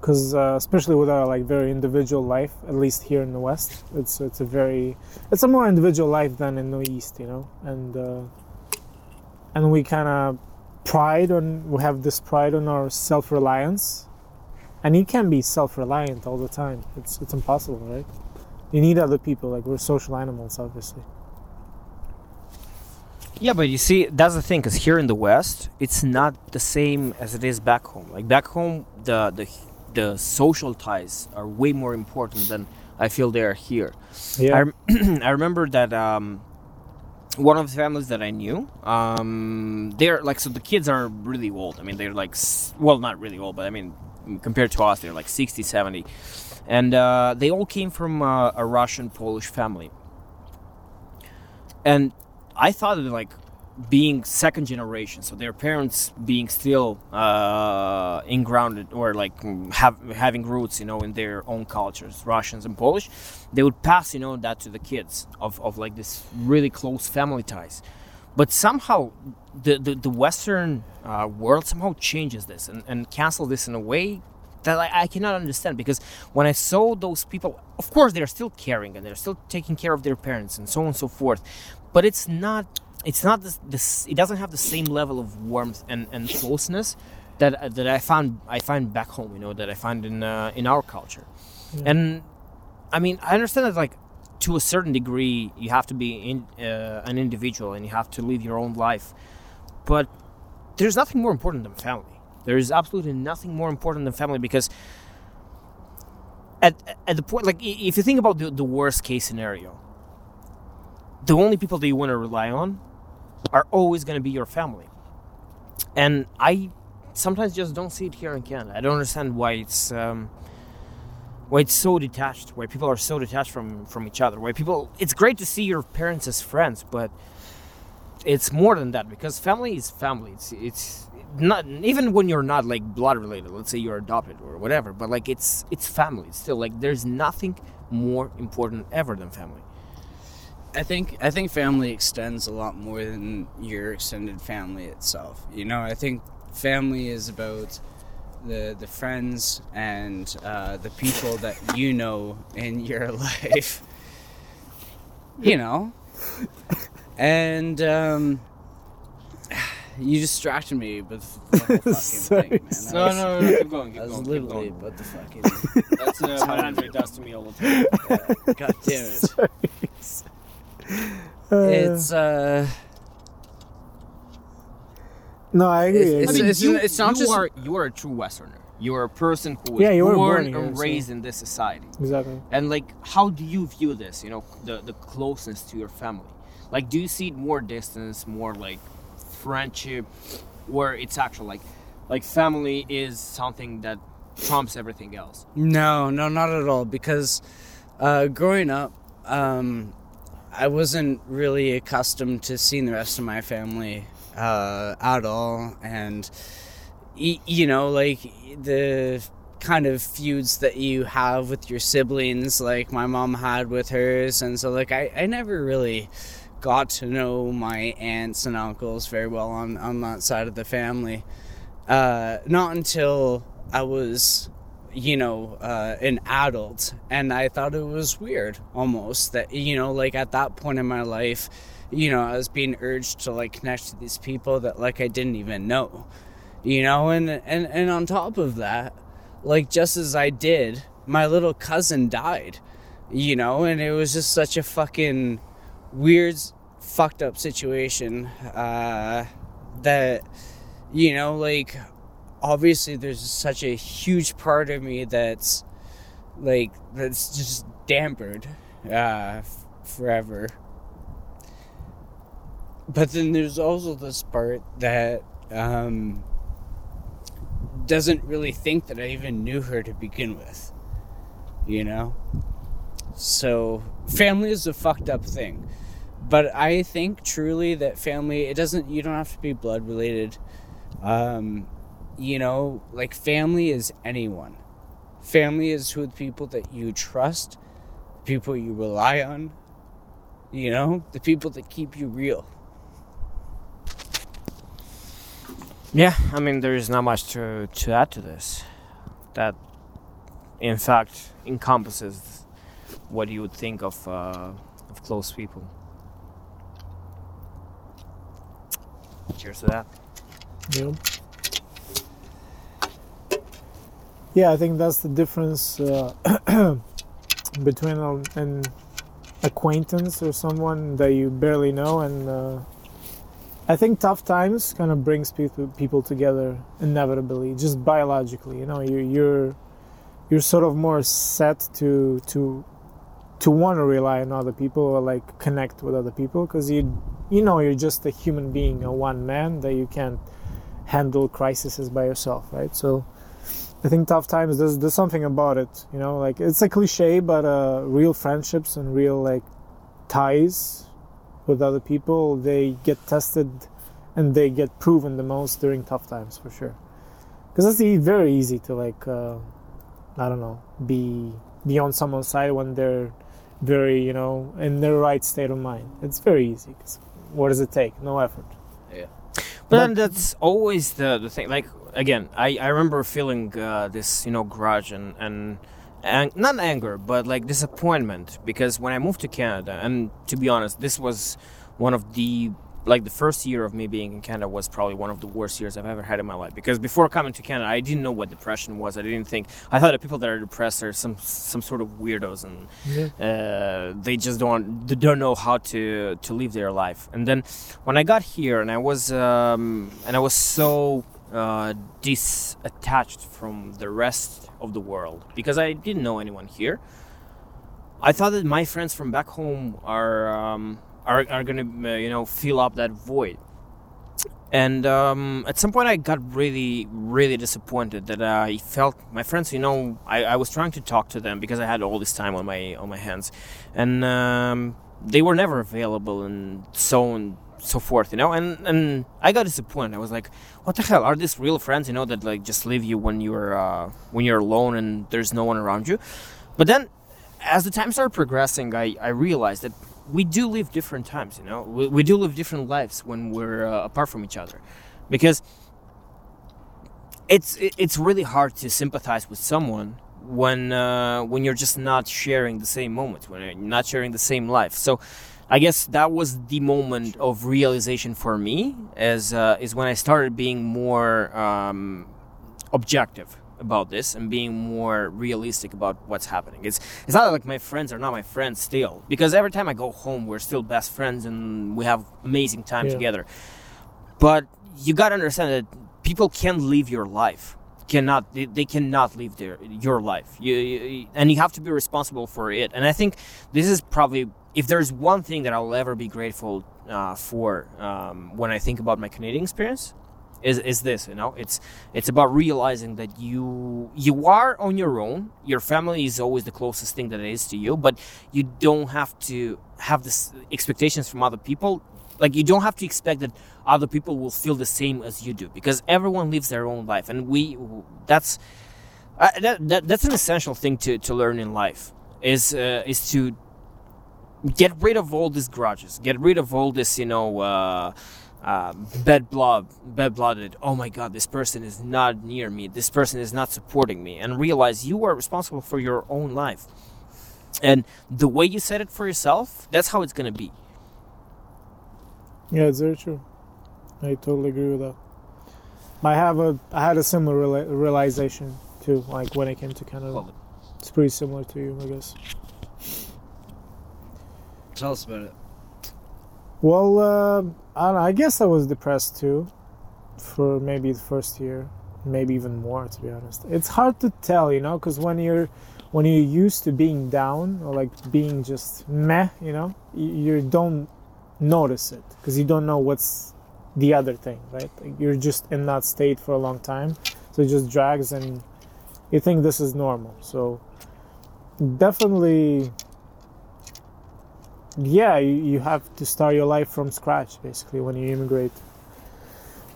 Because uh, especially with our like very individual life, at least here in the West, it's it's a very it's a more individual life than in the East, you know, and uh, and we kind of pride on we have this pride on our self reliance, and you can't be self reliant all the time. It's it's impossible, right? You need other people. Like we're social animals, obviously. Yeah, but you see, that's the thing, because here in the West, it's not the same as it is back home. Like back home, the the the social ties are way more important than I feel they are here. Yeah. I, rem- *clears throat* I remember that um, one of the families that I knew, um, they're like, so the kids are really old. I mean, they're like, well, not really old, but I mean, compared to us, they're like 60, 70. And uh, they all came from uh, a Russian Polish family. And I thought that, like, being second generation, so their parents being still uh, or like have, having roots, you know, in their own cultures, Russians and Polish, they would pass, you know, that to the kids of, of like this really close family ties. But somehow the, the, the Western uh, world somehow changes this and, and this in a way that I, I cannot understand because when I saw those people, of course they're still caring and they're still taking care of their parents and so on and so forth, but it's not it's not this, this it doesn't have the same level of warmth and, and closeness that that I found I find back home, you know, that I find in uh, in our culture. And I mean, I understand that like to a certain degree you have to be in, uh, an individual and you have to live your own life, but there's nothing more important than family. There is absolutely nothing more important than family because at at the point like if you think about the, the worst case scenario, the only people that you want to rely on are always going to be your family. And I sometimes just don't see it here in Canada. I don't understand why it's um, why it's so detached. Why people are so detached from from each other. Why people? It's great to see your parents as friends, but it's more than that because family is family. It's it's not even when you're not like blood related. Let's say you're adopted or whatever. But like it's it's family. Still like there's nothing more important ever than family. I think I think family extends a lot more than your extended family itself. You know, I think family is about the the friends and uh, the people that you know in your *laughs* life. You know, and um, you distracted me with the whole *laughs* fucking Sorry, thing, man. sorry. That No, was- no, no, keep going, keep That was going, keep literally going. what the fucking. *laughs* That's uh, what Andre does to me all the time. *laughs* God damn it! Uh, It's uh. no, I agree. I it's- I agree. mean, it's- you, it's not you just- are you are a true Westerner. You are a person who was Yeah, you were born, born here, and so- raised in this society. exactly. And like, how do you view this? You know, the the closeness to your family. Like, do you see it more distance, more like friendship, where it's actual like, like family is something that trumps everything else? No, no, not at all. Because uh, growing up, um, I wasn't really accustomed to seeing the rest of my family uh, at all, and you know, like the kind of feuds that you have with your siblings, like my mom had with hers, and so like I, I never really got to know my aunts and uncles very well on on that side of the family. Uh, not until I was you know, uh, an adult, and I thought it was weird almost that you know, like at that point in my life, you know, I was being urged to like connect to these people that like I didn't even know, you know, and and and on top of that, like just as I did, my little cousin died, you know, and it was just such a fucking weird, fucked up situation uh, that you know, like obviously there's such a huge part of me that's like that's just dampered uh f- forever. But then there's also this part that um doesn't really think that I even knew her to begin with you know? So family is a fucked up thing but I think truly that family it doesn't you don't have to be blood related um you know, like family is anyone. Family is who the people that you trust, people you rely on, you know, the people that keep you real. Yeah, I mean, there is not much to, to add to this. That, in fact, encompasses what you would think of uh, of close people. Cheers to that. Yeah. Yeah, I think that's the difference uh, *clears throat* between a, an acquaintance or someone that you barely know, and uh, I think tough times kind of brings people together inevitably, just biologically. You know, you, you're you're sort of more set to to to want to rely on other people or like connect with other people because you you know you're just a human being, a one man that you can't handle crises by yourself, right? So I think tough times there's there's something about it, you know, like it's a cliche, but uh, real friendships and real like ties with other people they get tested and they get proven the most during tough times for sure. Because it's very easy to like uh, I don't know be be on someone's side when they're very you know in their right state of mind. It's very easy. 'cause what does it take? No effort. But, But- then that's always the, the thing. Like again, I, I remember feeling uh, this you know grudge and and ang- not anger, but like disappointment because when I moved to Canada, and to be honest, this was one of the like the first year of me being in Canada was probably one of the worst years I've ever had in my life because before coming to Canada, I didn't know what depression was. I didn't think I thought that people that are depressed are some some sort of weirdos and uh, they just don't they don't know how to to live their life. And then when I got here and I was um, and I was so uh, disattached from the rest of the world because I didn't know anyone here. I thought that my friends from back home are um, are are gonna uh, you know fill up that void. And um, at some point, I got really, really disappointed that I felt my friends. You know, I, I was trying to talk to them because I had all this time on my on my hands, and um, they were never available, and so on so forth. You know, and and I got disappointed. I was like, what the hell are these real friends? You know, that like just leave you when you're uh, when you're alone and there's no one around you. But then, as the time started progressing, I I realized that we do live different times you know? We, we do live different lives when we're uh, apart from each other. Because it's it's really hard to sympathize with someone when uh, when you're just not sharing the same moments when you're not sharing the same life. So I guess that was the moment of realization for me, as uh, is when I started being more um, objective about this and being more realistic about what's happening. It's it's not like my friends are not my friends still, because every time I go home, we're still best friends and we have amazing time Yeah. together. But you gotta understand that people can't live your life. Cannot they, they cannot live their your life. You, you and you have to be responsible for it. And I think this is probably if there's one thing that I'll ever be grateful uh, for um, when I think about my Canadian experience is is this you know? It's it's about realizing that you you are on your own. Your family is always the closest thing that is to you but you don't have to have this expectations from other people. Like you don't have to expect that other people will feel the same as you do because everyone lives their own life and we that's uh, that, that that's an essential thing to to learn in life is uh, is to get rid of all these grudges get rid of all this you know uh, uh, bad blood, bad blooded. Oh my God, this person is not near me. This person is not supporting me, and realize you are responsible for your own life. And the way you set it for yourself, that's how it's gonna be. Yeah, it's very true. I totally agree with that. I have a I had a similar reala- realization too, like when I came to Canada. Well, It's pretty similar to you, I guess. Tell us about it. Well, uh, I, guess I was depressed too, for maybe the first year, maybe even more to be honest. It's hard to tell, you know, because when you're when you're used to being down or like being just meh, you know, you, you don't notice it because you don't know what's the other thing, right? Like you're just in that state for a long time, so it just drags and you think this is normal. So definitely yeah you, you have to start your life from scratch basically when you immigrate.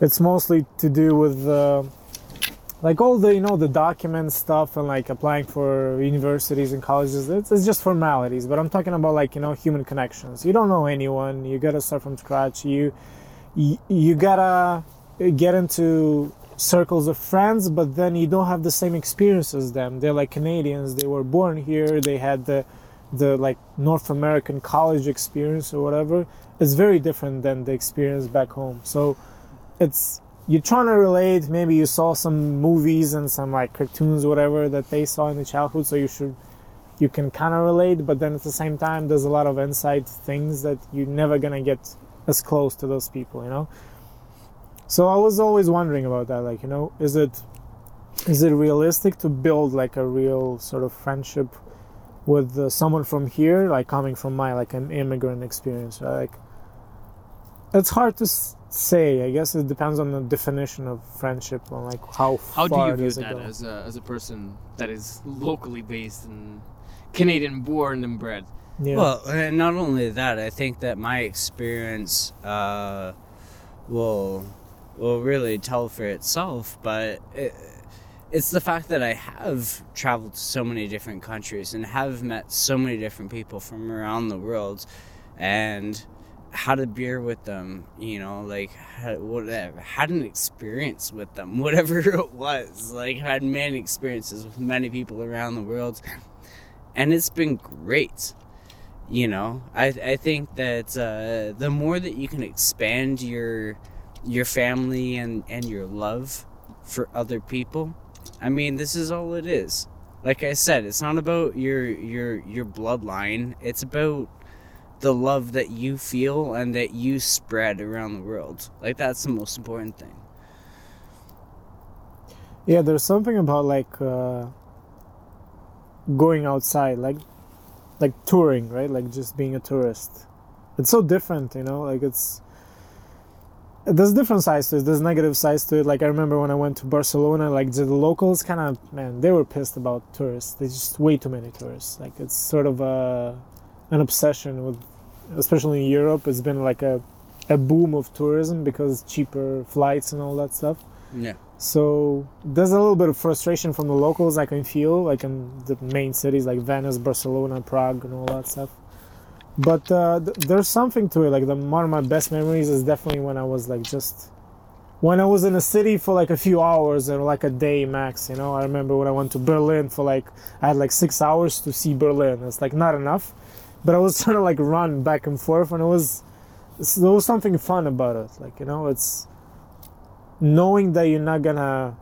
It's mostly to do with uh, like all the you know the document stuff and like applying for universities and colleges. It's, it's just formalities but i'm talking about like you know human connections. You don't know anyone. You gotta start from scratch. You you, you gotta get into circles of friends but then you don't have the same experience as them. They're like canadians. They were born here. They had the the like North American college experience or whatever is very different than the experience back home. So it's you're trying to relate. Maybe you saw some movies and some like cartoons, whatever that they saw in the childhood. So you should you can kind of relate, but then at the same time, there's a lot of inside things that you're never gonna get as close to those people, you know. So I was always wondering about that, like you know, is it is it realistic to build like a real sort of friendship with uh, someone from here, like coming from my like an immigrant experience. right? Like, it's hard to s- say. I guess it depends on the definition of friendship and like how How do you view that go. as a, as a person that is locally based and Canadian born and bred? yeah. Well, and not only that, I think that my experience uh, will will really tell for itself. But it, it's the fact that I have traveled to so many different countries and have met so many different people from around the world, and had a beer with them. You know, like had, whatever, had an experience with them, *laughs* whatever it was. Like had many experiences with many people around the world, and it's been great you know i i think that uh, the more that you can expand your your family and and your love for other people i mean this is all it is like i said it's not about your your your bloodline it's about the love that you feel and that you spread around the world like that's the most important thing yeah, there's something about like uh, going outside, like like touring, right? Like just being a tourist. It's so different, you know. Like it's there's different sides to it. There's negative sides to it. Like I remember when I went to Barcelona, like the locals kind of man, they were pissed about tourists. There's just way too many tourists. Like it's sort of a an obsession with, especially in Europe. It's been like a a boom of tourism because cheaper flights and all that stuff. yeah So there's a little bit of frustration from the locals I can feel, like in the main cities like Venice, Barcelona, Prague, and all that stuff. But uh, th- there's something to it. Like the one of my best memories is definitely when I was like just when I was in a city for like a few hours or like a day max. You know, I remember when I went to Berlin for like I had like six hours to see Berlin. It's like not enough but I was *laughs* trying to like run back and forth, and it was there was something fun about it. Like you know, it's knowing that you're not gonna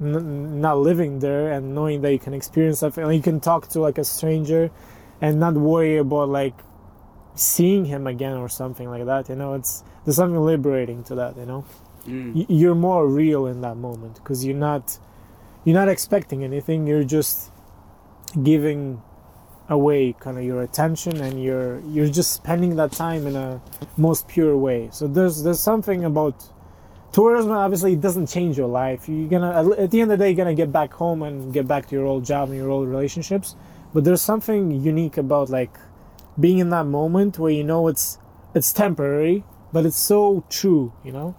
n- not living there and knowing that you can experience something and you can talk to like a stranger and not worry about like seeing him again or something like that you know it's there's something liberating to that you know? Mm. Y- you're more real in that moment because you're not you're not expecting anything you're just giving away kind of your attention and you're you're just spending that time in a most pure way. So there's there's something about tourism obviously it doesn't change your life. You're gonna at the end of the day you're gonna get back home and get back to your old job and your old relationships but there's something unique about like being in that moment where you know it's it's temporary but it's so true you know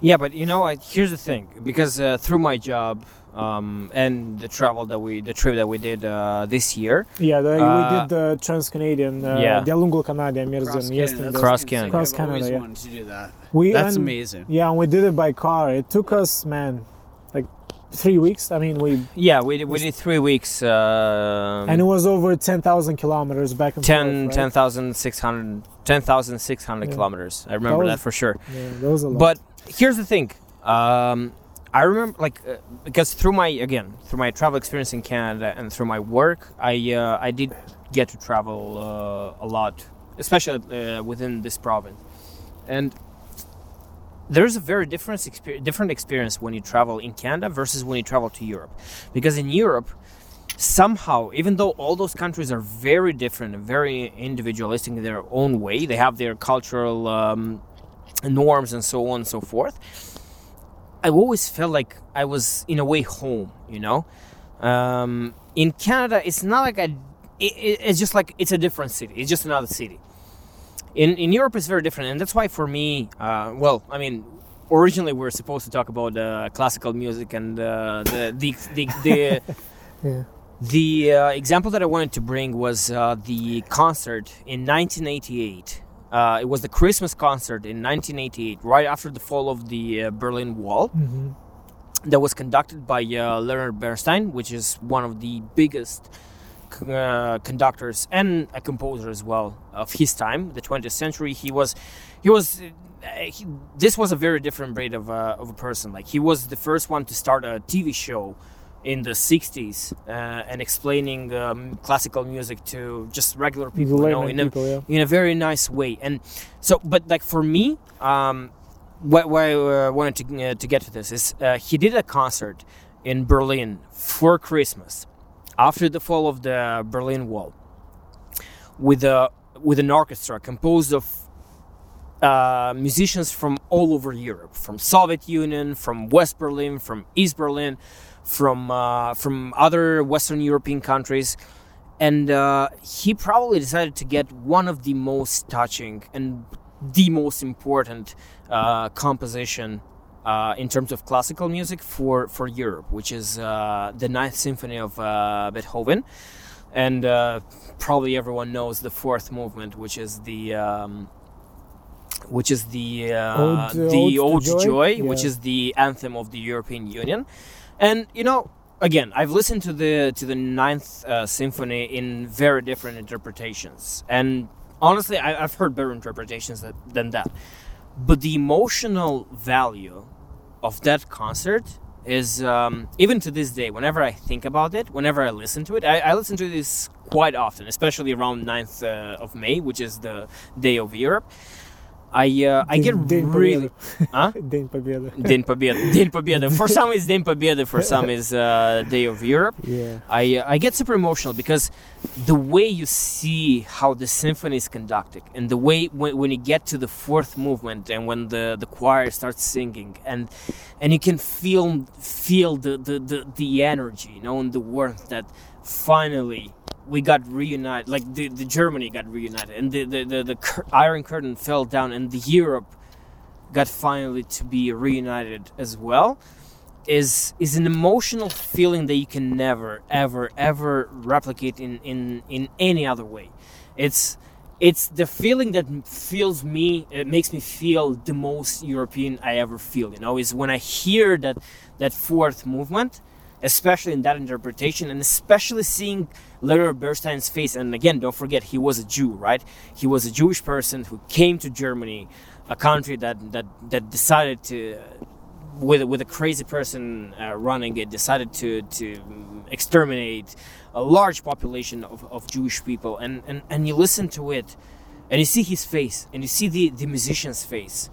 Yeah, but you know, I, here's the thing. Because uh, through my job um, and the travel that we, the trip that we did uh, this year, yeah the, Uh, we did the trans-canadian uh, yeah. Dialungul Canada Mersin Cross Canada, yesterday that's Cross. Canada. Cross Canada, yeah. wanted to do that. we That's and- amazing. yeah and we did it by car it took us man like three weeks i mean we yeah, we did, we did three weeks. Uh, and it was over 10,000 kilometers back and 10, forth right? 10,600 10,600 Yeah. kilometers. I remember was- that for sure. yeah that was a lot But here's the thing. Um, I remember, like, uh, because through my again through my travel experience in Canada and through my work, I uh, I did get to travel uh, a lot, especially uh, within this province, and there's a very different exper- different experience when you travel in Canada versus when you travel to Europe, because in Europe. Somehow, even though all those countries are very different and very individualistic in their own way, they have their cultural um, norms and so on and so forth. I always felt like I was in a way home, you know. Um, in Canada, it's not like I. It- it's just like it's a different city. It's just another city. In in Europe, it's very different, and that's why for me, uh, well, I mean, originally we were supposed to talk about uh, classical music and uh, the the the. the *laughs* yeah the uh, example that I wanted to bring was uh, the concert in 1988. Uh, it was the Christmas concert in 1988, right after the fall of the uh, Berlin Wall, hmm that was conducted by uh, Leonard Bernstein, which is one of the biggest uh, conductors and a composer as well of his time, the 20th century. He was, he was. Uh, he, this was a very different breed of, uh, of a person. Like he was the first one to start a TV show in the 60s uh, and explaining um, classical music to just regular people you know, in a, people, yeah. in a very nice way and so but like for me um what, what i wanted to, uh, to get to this is uh, he did a concert in berlin for christmas after the fall of the berlin wall with a with an orchestra composed of uh, musicians from all over Europe, from Soviet Union, from West Berlin, from East Berlin, from uh, from other Western European countries, and uh, he probably decided to get one of the most touching and the most important uh, composition uh, in terms of classical music for for Europe, which is uh, the Ninth Symphony of uh, Beethoven, and uh, probably everyone knows the Fourth Movement, which is the um, which is the uh, Ode- the Ode to Ode to Joy? Joy, which is the anthem of the European Union, and you know. Again, I've listened to the to the Ninth uh, Symphony in very different interpretations, and honestly, I, I've heard better interpretations that, than that. But the emotional value of that concert is um, even to this day. Whenever I think about it, whenever I listen to it, I, I listen to this quite often, especially around 9th uh, of May, which is the day of Europe. I uh, I get День- День really Победы. huh? День Победы. День Победы. День Победы. For some, it's День Победы. For some, is uh, Day of Europe. Yeah. I uh, I get super emotional because the way you see how the symphony is conducted and the way when, when you get to the fourth movement and when the, the choir starts singing and and you can feel feel the, the, the, the energy you know and the warmth that finally we got reunited like the, the Germany got reunited and the the, the, the cur- iron curtain fell down and the Europe got finally to be reunited as well is is an emotional feeling that you can never ever ever replicate in in in any other way. It's it's the feeling that feels me it makes me feel the most european i ever feel you know is when i hear that that fourth movement especially in that interpretation, and especially seeing Leonard Bernstein's face. And again, don't forget, he was a Jew, right? He was a Jewish person who came to Germany, a country that that that decided to. With, with a crazy person uh, running it, decided to, to exterminate a large population of, of Jewish people, and, and, and you listen to it, and you see his face, and you see the, the musician's face,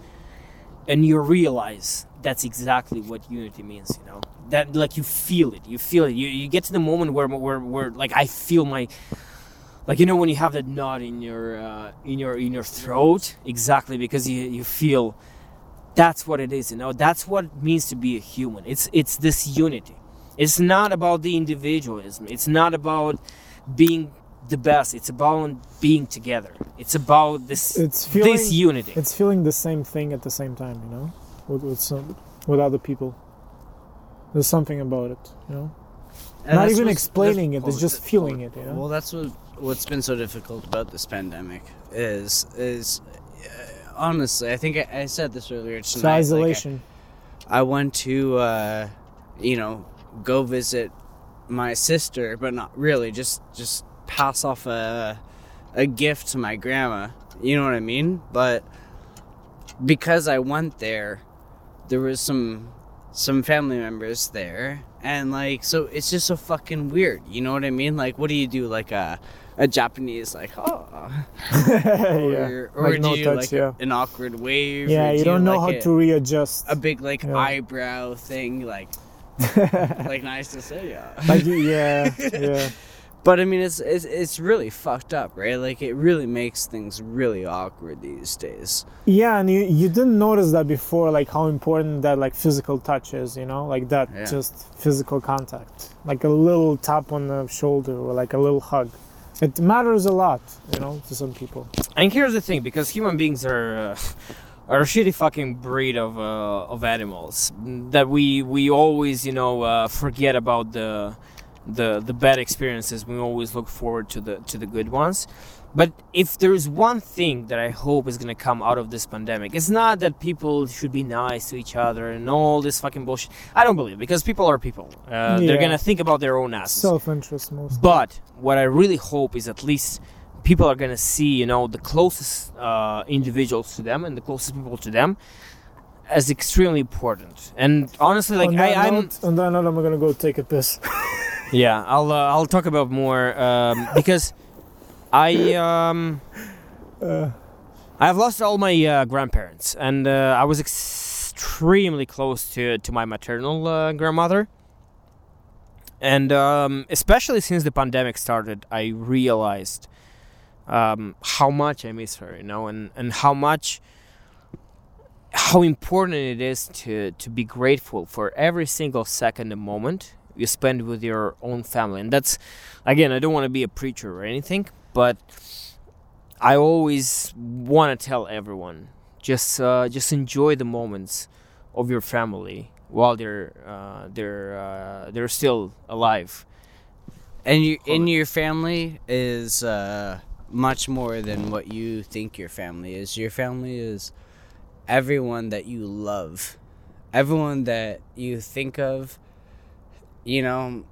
and you realize that's exactly what unity means you know? That like you feel it you feel it. You, you get to the moment where, where where like i feel my like you know when you have that knot in your uh, in your in your throat? Exactly because you you feel that's what it is you know? That's what it means to be a human. It's it's this unity. It's not about the individualism. It's not about being the best it's about being together it's about this It's feeling this unity it's feeling the same thing at the same time, you know, with with some with other people. There's something about it, you know. And Not even explaining it, it's well, just feeling it, you know? Well, that's what what's been so difficult about this pandemic is is uh, honestly, I think I, I said this earlier tonight. It's like, I- isolation. I went to, uh, you know, go visit my sister, but not really. Just just pass off a a gift to my grandma. You know what I mean? But because I went there, there was some some family members there, and like, so it's just so fucking weird. You know what I mean? Like, what do you do? Like a a Japanese like oh, *laughs* yeah. or, or Like do no you touch, like yeah. an awkward wave? Yeah, or you do don't know like how a- to readjust. a big like Yeah. eyebrow thing, like *laughs* like nice to say, yeah. like yeah, yeah. *laughs* But I mean, it's, it's it's really fucked up, right? Like it really makes things really awkward these days. Yeah, and you, you didn't notice that before, like how important that like physical touch is, you know, like that Yeah. just physical contact, like a little tap on the shoulder or like a little hug. It matters a lot, you know, to some people. And here's the thing, because human beings are uh, are a shitty fucking breed of uh, of animals that we we always you know uh, forget about the the the bad experiences. We always look forward to the to the good ones. But if there's one thing that I hope is gonna come out of this pandemic, it's not that people should be nice to each other and all this fucking bullshit. I don't believe it, because people are people. Uh, They're gonna think about their own asses. Self-interest most. But what I really hope is at least people are gonna see, you know, the closest uh, individuals to them and the closest people to them as extremely important. And honestly, like on I, note, on that note, I'm gonna go take a piss. *laughs* yeah, I'll uh, I'll talk about more um, because I um Uh, I've lost all my uh, grandparents, and uh, I was extremely close to to my maternal uh, grandmother. And um, especially since the pandemic started, I realized um, how much I miss her, you know, and, and how much how important it is to to be grateful for every single second and moment you spend with your own family. And that's again, I don't want to be a preacher or anything, but I always want to tell everyone just uh, just enjoy the moments of your family while they're uh, they're uh, they're still alive. And you in your family is uh, much more than what you think your family is. Your family is everyone that you love, everyone that you think of. You know,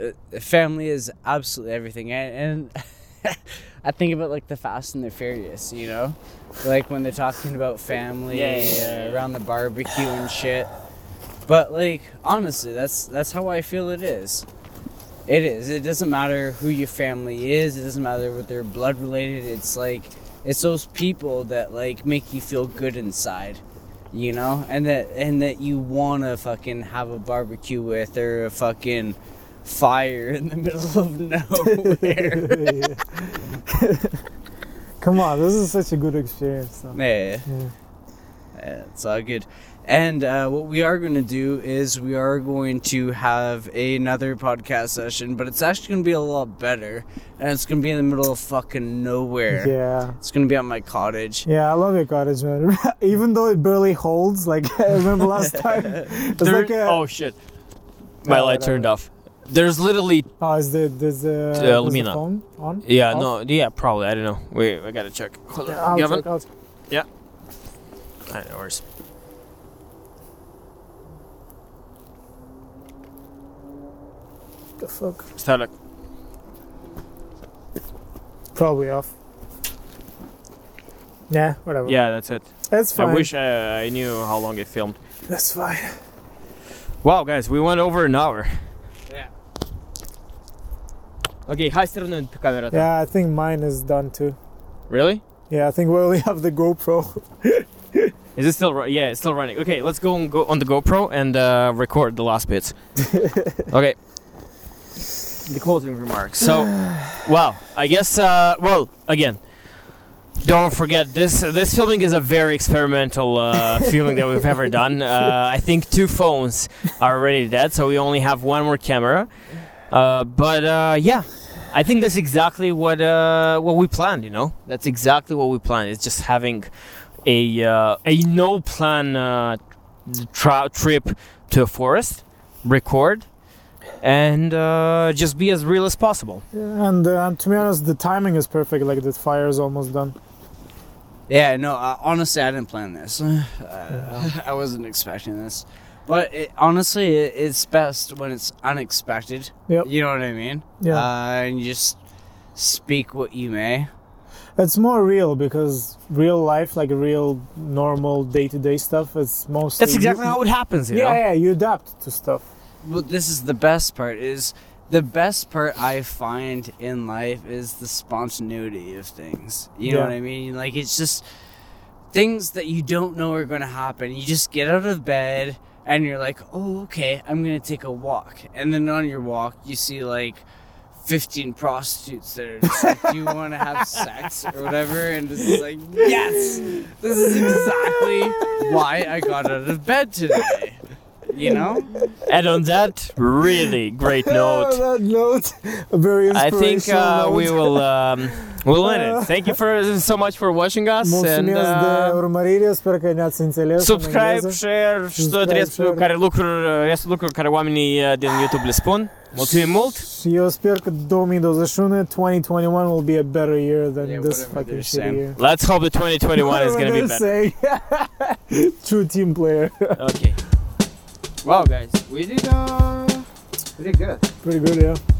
uh, family is absolutely everything, and, and *laughs* I think about like the Fast and the Furious. You know, like when they're talking about family Yeah, yeah, yeah, uh, around the barbecue and shit. But like honestly, that's that's how I feel it is. It is. It doesn't matter who your family is. It doesn't matter what they're blood related. It's like it's those people that like make you feel good inside, you know, and that and that you wanna fucking have a barbecue with or a fucking fire in the *laughs* middle of nowhere. *laughs* *laughs* come on, this is such a good experience. Though. yeah. Yeah. Yeah, it's all good. And uh, what we are going to do is we are going to have another podcast session, but it's actually going to be a lot better. And it's going to be in the middle of fucking nowhere. Yeah. It's going to be at my cottage. Yeah, I love your cottage, man. *laughs* Even though it barely holds, like *laughs* I remember last *laughs* time. There- like a, oh shit, my Oh, light turned off. There's literally oh, is the there's the, Uh, is the phone on? yeah Off? no yeah probably I don't know. Wait, I gotta check. Hold Yeah, on, I'll Gavin. check, I'll check. I know worries. The fuck? Start Probably off. Yeah, whatever. Yeah, that's it. That's fine. I wish uh, I knew how long it filmed. That's fine. Wow, guys, we went over an hour. Yeah. Окей, хай сторону камера. Yeah, I think mine is done too. Really? Yeah, I think we only have the GoPro. *laughs* Is it still? ru- Yeah, it's still running. Okay, let's go and go on the GoPro and uh, record the last bits. *laughs* okay. The closing remarks. So, wow. I guess. Uh, well, again, don't forget this. This filming is a very experimental uh, *laughs* filming that we've ever done. Uh, I think two phones are already dead, so we only have one more camera. Uh, but uh, yeah, I think that's exactly what uh, what we planned. You know, that's exactly what we planned. It's just having a uh, a no plan uh, tra- trip to a forest, record, and uh, just be as real as possible. and uh, to be honest, the timing is perfect. Like the fire is almost done. Yeah, no, uh, honestly, I didn't plan this. *laughs* Uh, I wasn't expecting this. But it, honestly, it, it's best when it's unexpected. Yep. You know what I mean? Yeah. Uh, and you just speak what you may. It's more real because real life, like real normal day to day stuff, is mostly. That's exactly how it happens. You yeah, know? yeah, you adapt to stuff. This is the best part. Is the best part I find in life is the spontaneity of things. You know what I mean? Like it's just things that you don't know are going to happen. You just get out of bed and you're like, "Oh, okay, I'm going to take a walk." And then on your walk, you see like 15 prostitutes that are just like, "Do you want to have sex or whatever?" And this is like, "Yes. This is exactly why I got out of bed today." You know? *laughs* And on that really great *laughs* note. that note, a very I think uh, inspirational we will um, we'll end it. *laughs* Thank you for so much for watching us and Mulțumesc de uh, urmărire, sper că ne-ați înțeles în subscribe, engleză. share și Subscribe, toate restul share. care lucruri, restul lucruri care oamenii uh, din YouTube le spun. Mulțumim mult! Și eu sper că 2021, 2021 will be a better year than Yeah, this whatever fucking they're shitty saying. year. Let's hope that 2021 is going to be better. Say. True team player. Okay. Wow, guys, we did uh, did good. Pretty good, yeah.